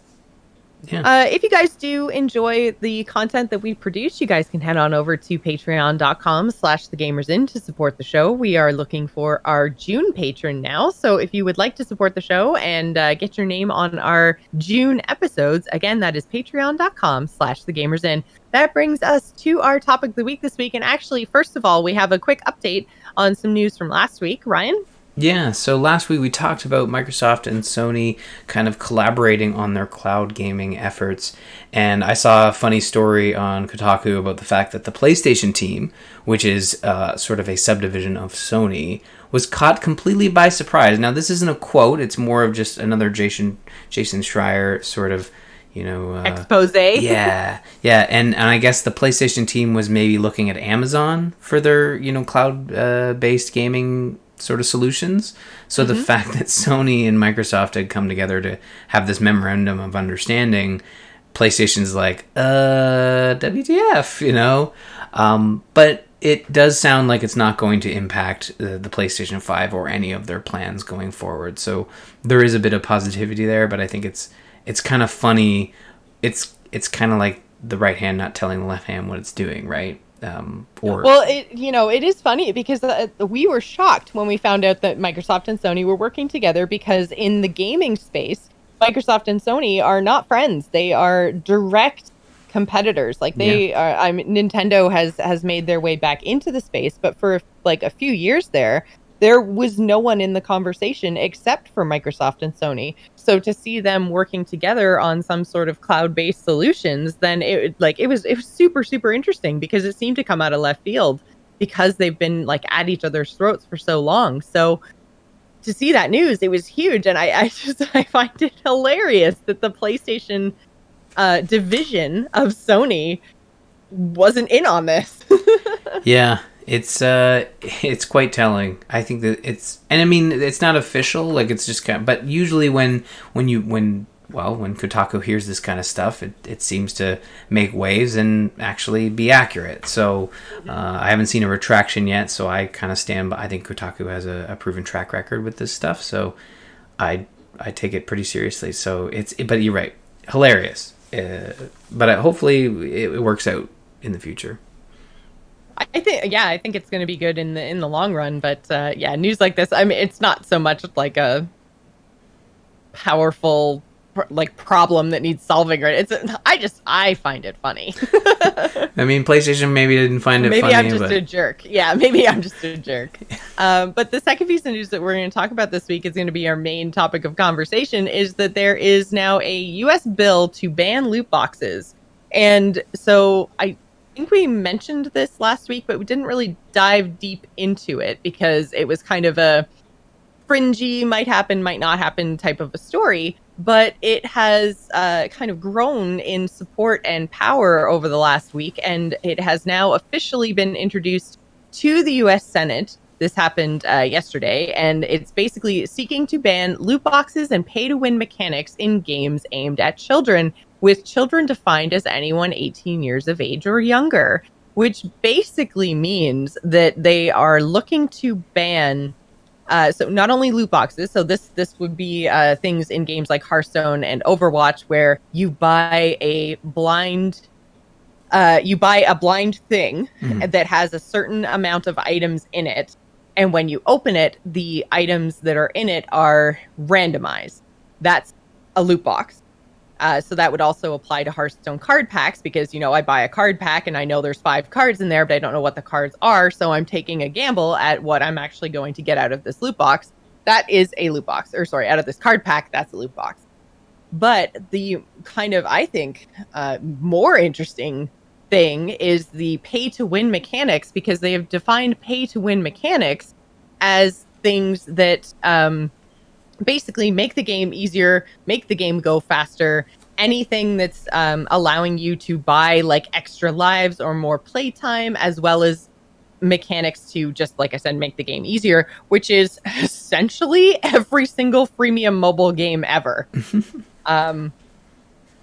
yeah. Uh, if you guys do enjoy the content that we produce, you guys can head on over to patreon.com slash the gamers inn to support the show. We are looking for our June patron now. So if you would like to support the show and uh, get your name on our June episodes, again, that is patreon.com slash the gamers inn. That brings us to our topic of the week this week. And actually, first of all, we have a quick update on some news from last week. Ryan? Yeah, so last week we talked about Microsoft and Sony kind of collaborating on their cloud gaming efforts. And I saw a funny story on Kotaku about the fact that the PlayStation team, which is uh, sort of a subdivision of Sony, was caught completely by surprise. Now, this isn't a quote, it's more of just another Jason, Jason Schreier sort of you know uh, expose yeah yeah and and i guess the playstation team was maybe looking at amazon for their you know cloud uh, based gaming sort of solutions. So mm-hmm. the fact that Sony and Microsoft had come together to have this memorandum of understanding, PlayStation's like, uh, WTF, you know? Um, but it does sound like it's not going to impact the, the PlayStation 5 or any of their plans going forward. So there is a bit of positivity there, but I think it's it's kind of funny. It's it's kind of like the right hand not telling the left hand what it's doing, right? Um, or well, it you know it is funny because uh, we were shocked when we found out that Microsoft and Sony were working together because in the gaming space, Microsoft and Sony are not friends; they are direct competitors. Like they yeah. are. I mean, Nintendo has has made their way back into the space, but for like a few years there, there was no one in the conversation except for Microsoft and Sony. So to see them working together on some sort of cloud-based solutions, then it like it was it was super super interesting because it seemed to come out of left field because they've been like at each other's throats for so long. So to see that news, it was huge, and I, I [LAUGHS] just I find it hilarious that the PlayStation uh, division of Sony wasn't in on this. [LAUGHS] yeah, it's uh [LAUGHS] it's quite telling. I think that it's and i mean it's not official like it's just kind of but usually when when you when well when kotaku hears this kind of stuff it, it seems to make waves and actually be accurate. So uh, i haven't seen a retraction yet so i kind of stand by i think kotaku has a, a, proven track record with this stuff so i i take it pretty seriously. So it's but you're right. Hilarious. Uh, but hopefully it, it works out in the future I think yeah, I think it's going to be good in the in the long run. But uh, yeah, news like this, I mean, it's not so much like a powerful like problem that needs solving right? It's i just i find it funny. [LAUGHS] I mean playstation maybe didn't find it maybe funny, i'm just but... a jerk. Yeah [LAUGHS] maybe i'm just a jerk. [LAUGHS] Um, but the second piece of news that we're going to talk about this week is going to be our main topic of conversation is that there is now a us bill to ban loot boxes. And so i think we mentioned this last week, but we didn't really dive deep into it because it was kind of a fringy, might happen, might not happen type of a story. But it has uh, kind of grown in support and power over the last week, and it has now officially been introduced to the U.S. Senate. This happened uh, yesterday, and it's basically seeking to ban loot boxes and pay to win mechanics in games aimed at children with children defined as anyone 18 years of age or younger, which basically means that they are looking to ban. Uh, so not only loot boxes, so this this would be uh, things in games like Hearthstone and Overwatch, where you buy a blind uh, you buy a blind thing that has a certain amount of items in it, and when you open it, the items that are in it are randomized. That's a loot box. Uh, so that would also apply to Hearthstone card packs because you know I buy a card pack and I know there's five cards in there, but I don't know what the cards are, so I'm taking a gamble at what I'm actually going to get out of this loot box. That is a loot box, or sorry, out of this card pack, that's a loot box. But the kind of I think uh, more interesting thing is the pay to win mechanics because they have defined pay to win mechanics as things that um, basically make the game easier, make the game go faster. Anything that's um, allowing you to buy like extra lives or more playtime, as well as mechanics to just like I said, make the game easier, which is essentially every single freemium mobile game ever. [LAUGHS] um,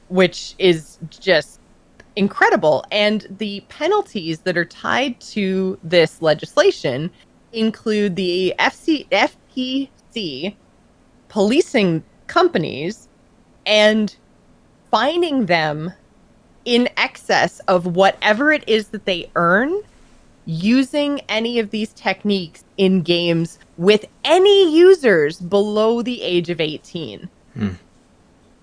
which is just incredible. And the penalties that are tied to this legislation include the FC, FTC policing companies and finding them in excess of whatever it is that they earn using any of these techniques in games with any users below the age of 18. Hmm.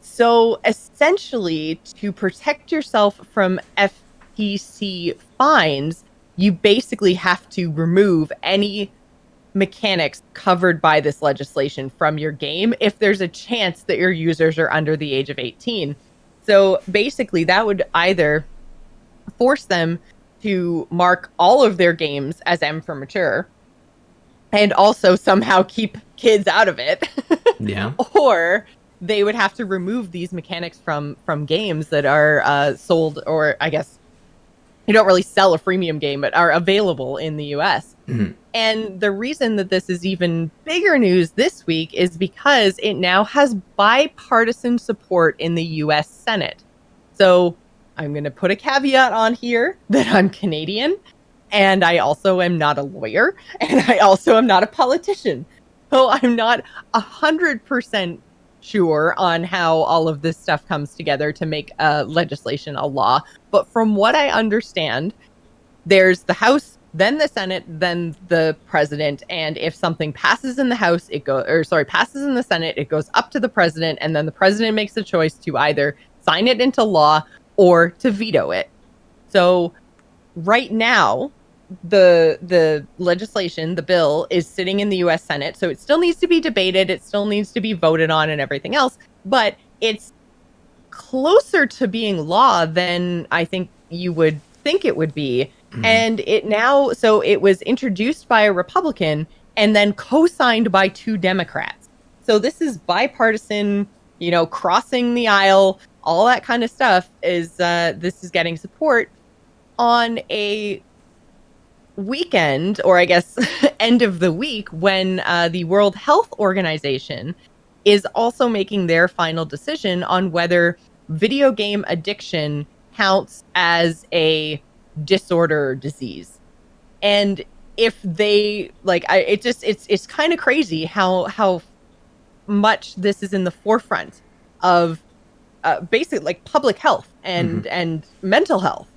So essentially, to protect yourself from FTC fines, you basically have to remove any mechanics covered by this legislation from your game if there's a chance that your users are under the age of 18. So basically, that would either force them to mark all of their games as M for mature and also somehow keep kids out of it. [LAUGHS] Yeah. or they would have to remove these mechanics from from games that are uh, sold or I guess you don't really sell a freemium game but are available in the US. Mhm. And the reason that this is even bigger news this week is because it now has bipartisan support in the US Senate. So I'm going to put a caveat on here [LAUGHS] that I'm Canadian and I also am not a lawyer [LAUGHS] and I also am not a politician. So I'm not a hundred percent sure on how all of this stuff comes together to make uh, legislation a law. But from what I understand, there's the House, then the Senate, then the president, and if something passes in the House, it goes or sorry, passes in the Senate, it goes up to the president, and then the president makes a choice to either sign it into law or to veto it. So right now, the the legislation, the bill is sitting in the US Senate, so it still needs to be debated, it still needs to be voted on and everything else, but it's closer to being law than I think you would think it would be. And it now so it was introduced by a Republican and then co-signed by two Democrats. So this is bipartisan, you know, crossing the aisle, all that kind of stuff is uh this is getting support on a weekend or I guess [LAUGHS] end of the week when uh, the World Health Organization is also making their final decision on whether video game addiction counts as a disorder or disease. And if they like I it just it's it's kind of crazy how how much this is in the forefront of uh, basically like public health and and mental health.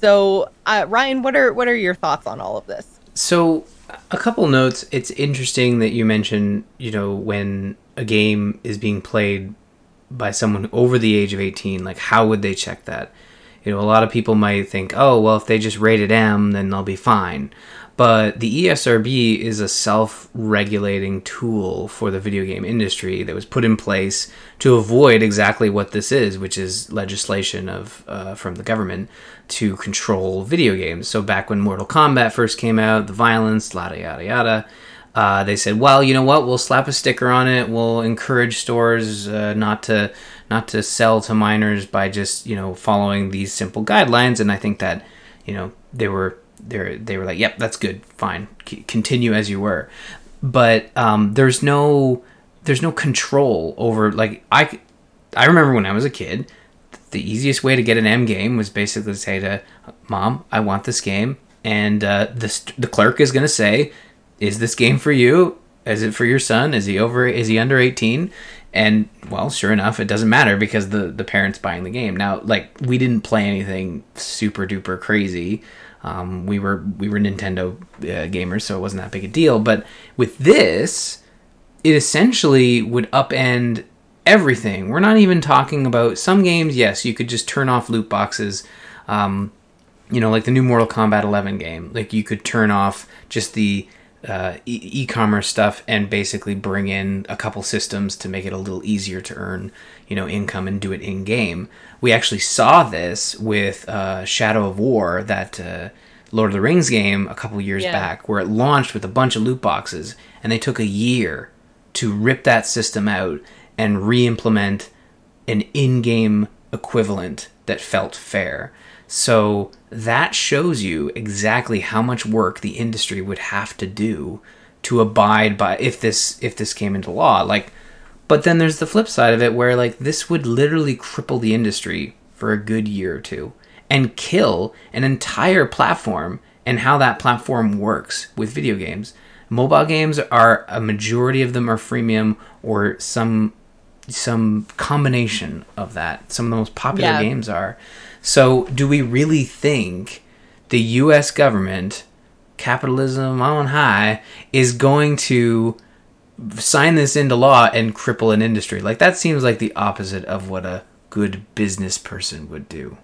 So, uh, Ryan, what are what are your thoughts on all of this? So, a couple notes. It's interesting that you mentioned, you know, when a game is being played by someone over the age of 18, like how would they check that? You know, a lot of people might think, oh, well, if they just rated M, then they'll be fine. But the ESRB is a self regulating tool for the video game industry that was put in place to avoid exactly what this is, which is legislation of uh, from the government to control video games. So back when Mortal Kombat first came out, the violence, yada yada yada, uh, they said, well, you know what? We'll slap a sticker on it. We'll encourage stores uh, not to not to sell to minors by just you know following these simple guidelines. And I think that you know they were they they were like, yep, that's good, fine, C- continue as you were. But um, there's no there's no control over like I I remember when I was a kid, the easiest way to get an M game was basically to say to mom, I want this game, and uh, the the clerk is gonna say, is this game for you? Is it for your son? Is he over? Is he under 18? And well, sure enough, it doesn't matter because the the parents buying the game. Now, like we didn't play anything super duper crazy. Um, we were we were Nintendo uh, gamers, so it wasn't that big a deal. But with this, it essentially would upend everything. We're not even talking about some games. Yes, you could just turn off loot boxes. Um, you know, like the new Mortal Kombat 11 game. Like you could turn off just the uh, e- commerce stuff and basically bring in a couple systems to make it a little easier to earn, you know, income and do it in game. We actually saw this with uh, Shadow of War, that uh, Lord of the Rings game, a couple years yeah. back, where it launched with a bunch of loot boxes, and they took a year to rip that system out and re-implement an in-game equivalent that felt fair. So that shows you exactly how much work the industry would have to do to abide by if this if this came into law. Like but then there's the flip side of it where like this would literally cripple the industry for a good year or two and kill an entire platform and how that platform works with video games. Mobile games are a majority of them are freemium or some some combination of that. Some of the most popular yeah. games are. So, do we really think the US government, capitalism on high, is going to sign this into law and cripple an industry? Like, that seems like the opposite of what a good business person would do.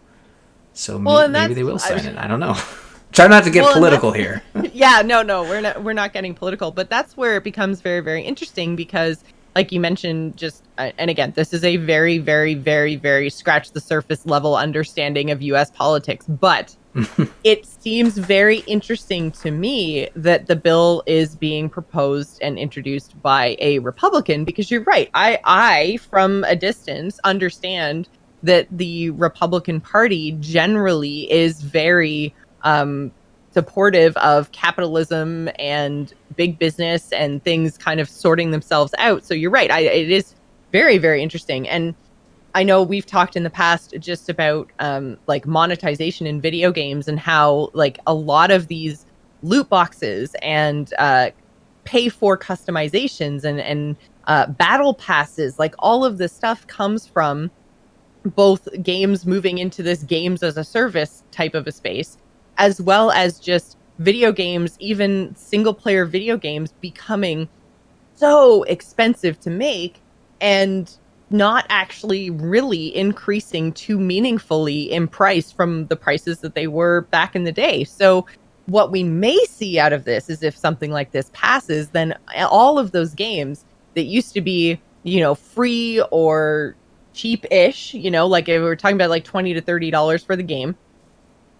So, well, maybe, maybe they will sign I, it. I don't know. [LAUGHS] Try not to get well, political here. [LAUGHS] yeah, no, no, we're not we're not getting political, but that's where it becomes very very interesting because like you mentioned just uh, and again this is a very very very very scratch the surface level understanding of US politics but [LAUGHS] it seems very interesting to me that the bill is being proposed and introduced by a Republican because you're right. I I from a distance understand that the Republican Party generally is very um supportive of capitalism and big business and things kind of sorting themselves out. So you're right. I, it is very, very interesting. And I know we've talked in the past just about um, like monetization in video games and how like a lot of these loot boxes and uh, pay for customizations and and uh, battle passes, like all of this stuff comes from both games moving into this games as a service type of a space as well as just video games, even single player video games becoming so expensive to make and not actually really increasing too meaningfully in price from the prices that they were back in the day. So what we may see out of this is if something like this passes, then all of those games that used to be, you know, free or cheap-ish, you know, like if we were talking about like 20 to 30 dollars for the game,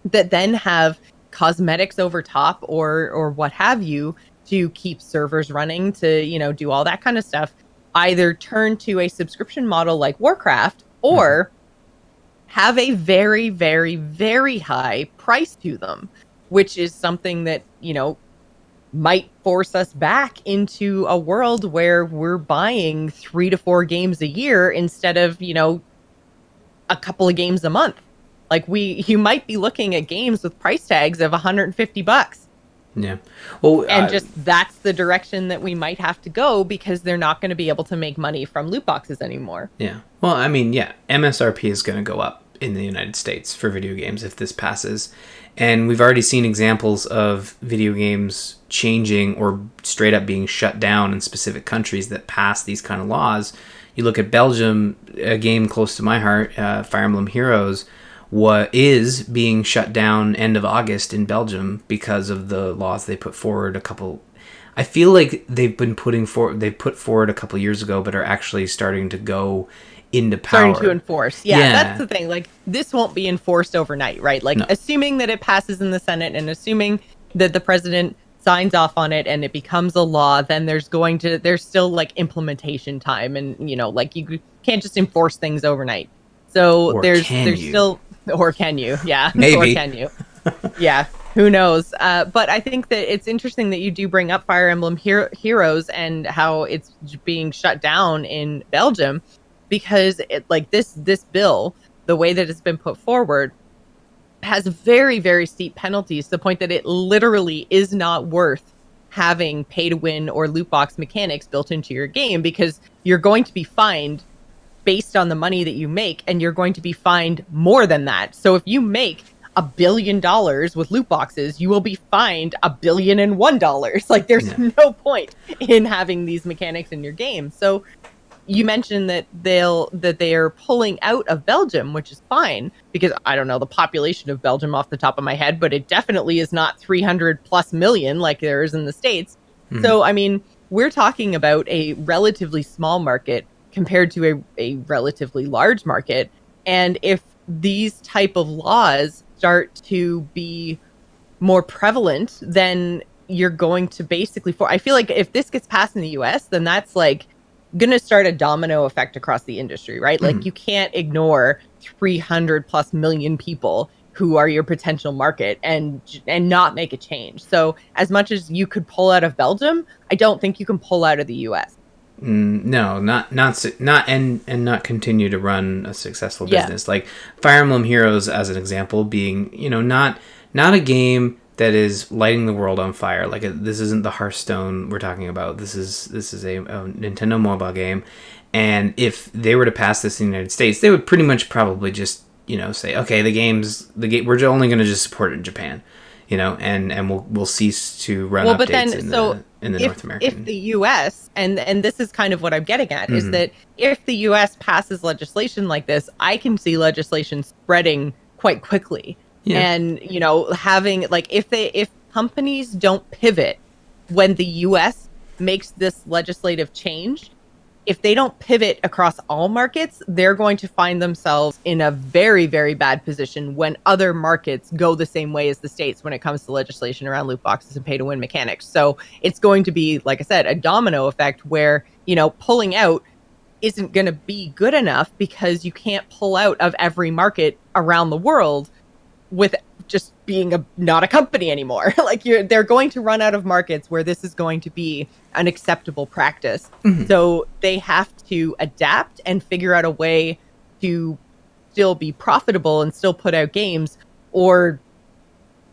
that then have cosmetics over top or or what have you to keep servers running to you know do all that kind of stuff either turn to a subscription model like warcraft or mm-hmm. have a very very very high price to them which is something that you know might force us back into a world where we're buying 3 to 4 games a year instead of you know a couple of games a month like we, you might be looking at games with price tags of 150 bucks. Yeah. Well, and uh, just that's the direction that we might have to go because they're not going to be able to make money from loot boxes anymore. Yeah. Well, I mean, yeah, MSRP is going to go up in the United States for video games if this passes. And we've already seen examples of video games changing or straight up being shut down in specific countries that pass these kind of laws. You look at Belgium, a game close to my heart, uh, Fire Emblem Heroes what is being shut down end of August in Belgium because of the laws they put forward a couple I feel like they've been putting for they put forward a couple years ago but are actually starting to go into power. Starting to enforce. Yeah, yeah, that's the thing. Like this won't be enforced overnight, right? Like no. assuming that it passes in the Senate and assuming that the president signs off on it and it becomes a law, then there's going to there's still like implementation time and you know, like you can't just enforce things overnight. So or there's there's you? still [LAUGHS] or can you? Yeah. [LAUGHS] Maybe. or can you? yeah. Who knows? Uh, but I think that it's interesting that you do bring up Fire Emblem Her- Heroes and how it's being shut down in Belgium because it like this this bill, the way that it's been put forward, has very very steep penalties to the point that it literally is not worth having pay to win or loot box mechanics built into your game because you're going to be fined based on the money that you make and you're going to be fined more than that. So if you make a billion dollars with loot boxes, you will be fined a billion and one dollars. [LAUGHS] Like there's yeah. no point in having these mechanics in your game. So you mentioned that they'll that they are pulling out of Belgium, which is fine because I don't know the population of Belgium off the top of my head, but it definitely is not 300 plus million like there is in the states. Mm-hmm. So I mean, we're talking about a relatively small market compared to a, a relatively large market, and if these type of laws start to be more prevalent, then you're going to basically for I feel like if this gets passed in the US, then that's like going to start a domino effect across the industry, right? Mm-hmm. Like you can't ignore 300 plus million people who are your potential market and and not make a change. So as much as you could pull out of Belgium, I don't think you can pull out of the US. Mm, no, not not not and and not continue to run a successful business. Yeah. Like Fire Emblem Heroes as an example being, you know, not not a game that is lighting the world on fire. Like this isn't the Hearthstone we're talking about. This is this is a, a, Nintendo mobile game, and if they were to pass this in the United States, they would pretty much probably just you know say, okay, the game's the game we're only going to just support it in Japan, you know, and and we'll we'll cease to run well, updates but then, so the in the if, North American. If the U.S. and and this is kind of what I'm getting at mm-hmm. is that if the U.S. passes legislation like this, I can see legislation spreading quite quickly yeah. And, you know, having like if they if companies don't pivot when the US makes this legislative change, if they don't pivot across all markets, they're going to find themselves in a very, very bad position when other markets go the same way as the states when it comes to legislation around loot boxes and pay to win mechanics. So it's going to be, like I said, a domino effect where, you know, pulling out isn't going to be good enough because you can't pull out of every market around the world with just being a not a company anymore. [LAUGHS] like you're they're going to run out of markets where this is going to be an acceptable practice. Mm-hmm. So they have to adapt and figure out a way to still be profitable and still put out games or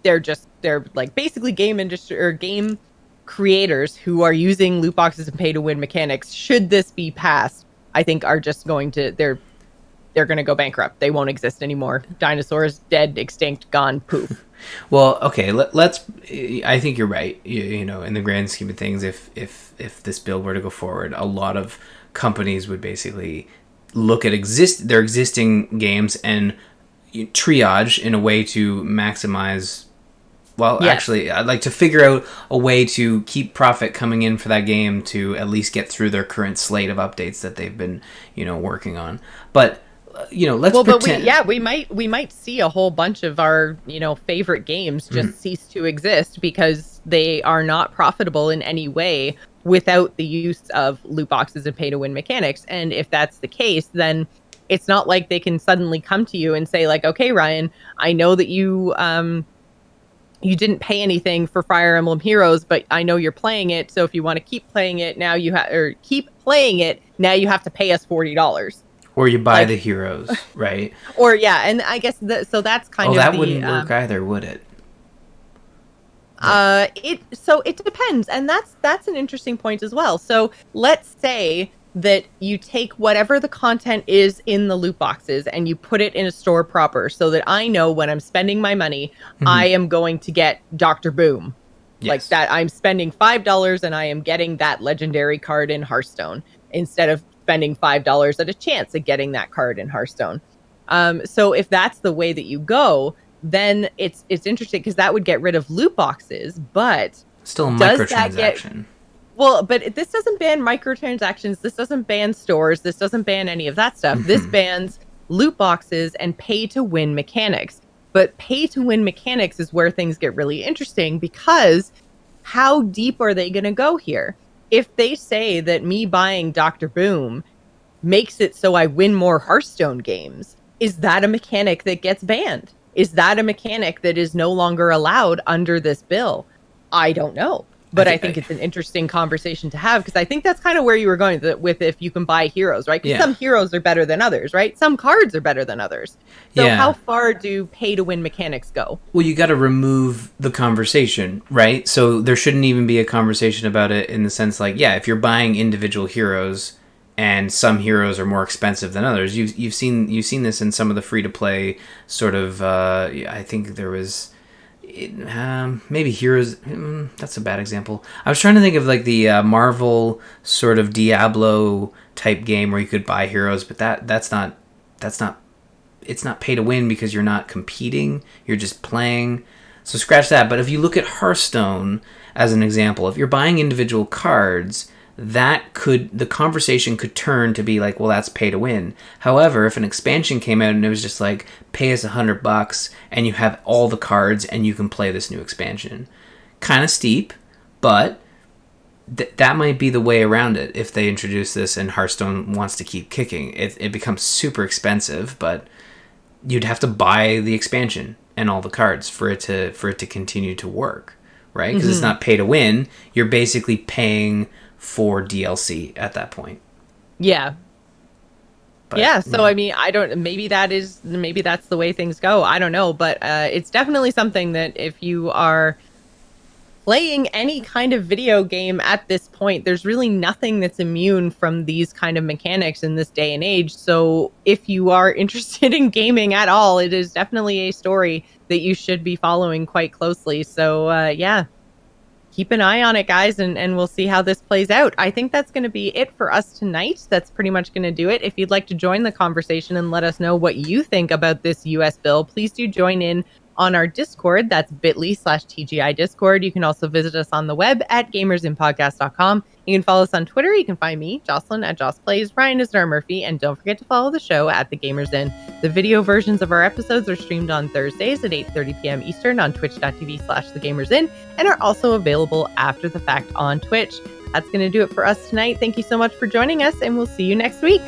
they're just they're like basically game industry or game creators who are using loot boxes and pay to win mechanics should this be passed i think are just going to they're they're going to go bankrupt. They won't exist anymore. Dinosaurs dead, extinct, gone, poof. [LAUGHS] well, okay, let, us I think you're right. You, you, know, in the grand scheme of things, if if if this bill were to go forward, a lot of companies would basically look at exist their existing games and triage in a way to maximize well yes. actually i'd like to figure out a way to keep profit coming in for that game to at least get through their current slate of updates that they've been you know working on but you know, let's well, pretend. But we, yeah, we might we might see a whole bunch of our you know favorite games just mm. cease to exist because they are not profitable in any way without the use of loot boxes and pay to win mechanics. And if that's the case, then it's not like they can suddenly come to you and say like, okay, Ryan, I know that you um you didn't pay anything for Fire Emblem Heroes, but I know you're playing it. So if you want to keep playing it now, you have or keep playing it now, you have to pay us forty dollars or you buy like, the heroes, [LAUGHS] right? Or yeah, and I guess that so that's kind oh, of that the, wouldn't work um, either, would it? Uh, it so it depends, and that's that's an interesting point as well. So let's say that you take whatever the content is in the loot boxes and you put it in a store proper, so that I know when I'm spending my money, mm-hmm. I am going to get Doctor Boom. Yes. Like that, I'm spending five dollars and I am getting that legendary card in Hearthstone instead of spending five dollars at a chance at getting that card in Hearthstone. Um, so if that's the way that you go, then it's it's interesting because that would get rid of loot boxes, but still a microtransaction. Get, well, but this doesn't ban microtransactions. This doesn't ban stores. This doesn't ban any of that stuff. this mm-hmm. bans loot boxes and pay to win mechanics. But pay to win mechanics is where things get really interesting because how deep are they going to go here? If they say that me buying Dr. Boom makes it so I win more Hearthstone games, is that a mechanic that gets banned? Is that a mechanic that is no longer allowed under this bill? I don't know. But I, th- I think it's an interesting conversation to have because I think that's kind of where you were going with if you can buy heroes, right? Because yeah. some heroes are better than others, right? Some cards are better than others. So yeah. how far do pay to win mechanics go? Well, you got to remove the conversation, right? So there shouldn't even be a conversation about it in the sense like, yeah, if you're buying individual heroes and some heroes are more expensive than others, you've you've seen you've seen this in some of the free to play sort of. Uh, I think there was it, um, maybe Heroes. Mm, that's a bad example. I was trying to think of like the uh, Marvel sort of Diablo type game where you could buy heroes, but that that's not that's not it's not pay to win because you're not competing. You're just playing. So scratch that. But if you look at Hearthstone as an example, if you're buying individual cards, that could the conversation could turn to be like, well, that's pay to win. However, if an expansion came out and it was just like pay us a hundred bucks and you have all the cards and you can play this new expansion, kind of steep, but th- that might be the way around it if they introduce this and Hearthstone wants to keep kicking. It it becomes super expensive, but you'd have to buy the expansion and all the cards for it to for it to continue to work, right? Because mm-hmm. it's not pay to win. You're basically paying for DLC at that point. Yeah. But, yeah, so yeah. I mean, I don't. Maybe that is maybe that's the way things go. I don't know, but uh, it's definitely something that if you are playing any kind of video game at this point, there's really nothing that's immune from these kind of mechanics in this day and age. So if you are [LAUGHS] interested in gaming at all, it is definitely a story that you should be following quite closely. So uh, yeah, keep an eye on it, guys, and, and we'll see how this plays out. I think that's going to be it for us tonight. That's pretty much going to do it. If you'd like to join the conversation and let us know what you think about this US bill, please do join in on our Discord. That's bit.ly slash TGI Discord. You can also visit us on the web at gamersinnpodcast.com. You can follow us on Twitter. You can find me, Jocelyn at Joss Plays. Ryan is Dar Murphy. And don't forget to follow the show at The Gamers Inn. The video versions of our episodes are streamed on Thursdays at 8.30 p.m. Eastern on twitch.tv slash The Gamers Inn and are also available after the fact on Twitch. That's going to do it for us tonight. Thank you so much for joining us, and we'll see you next week.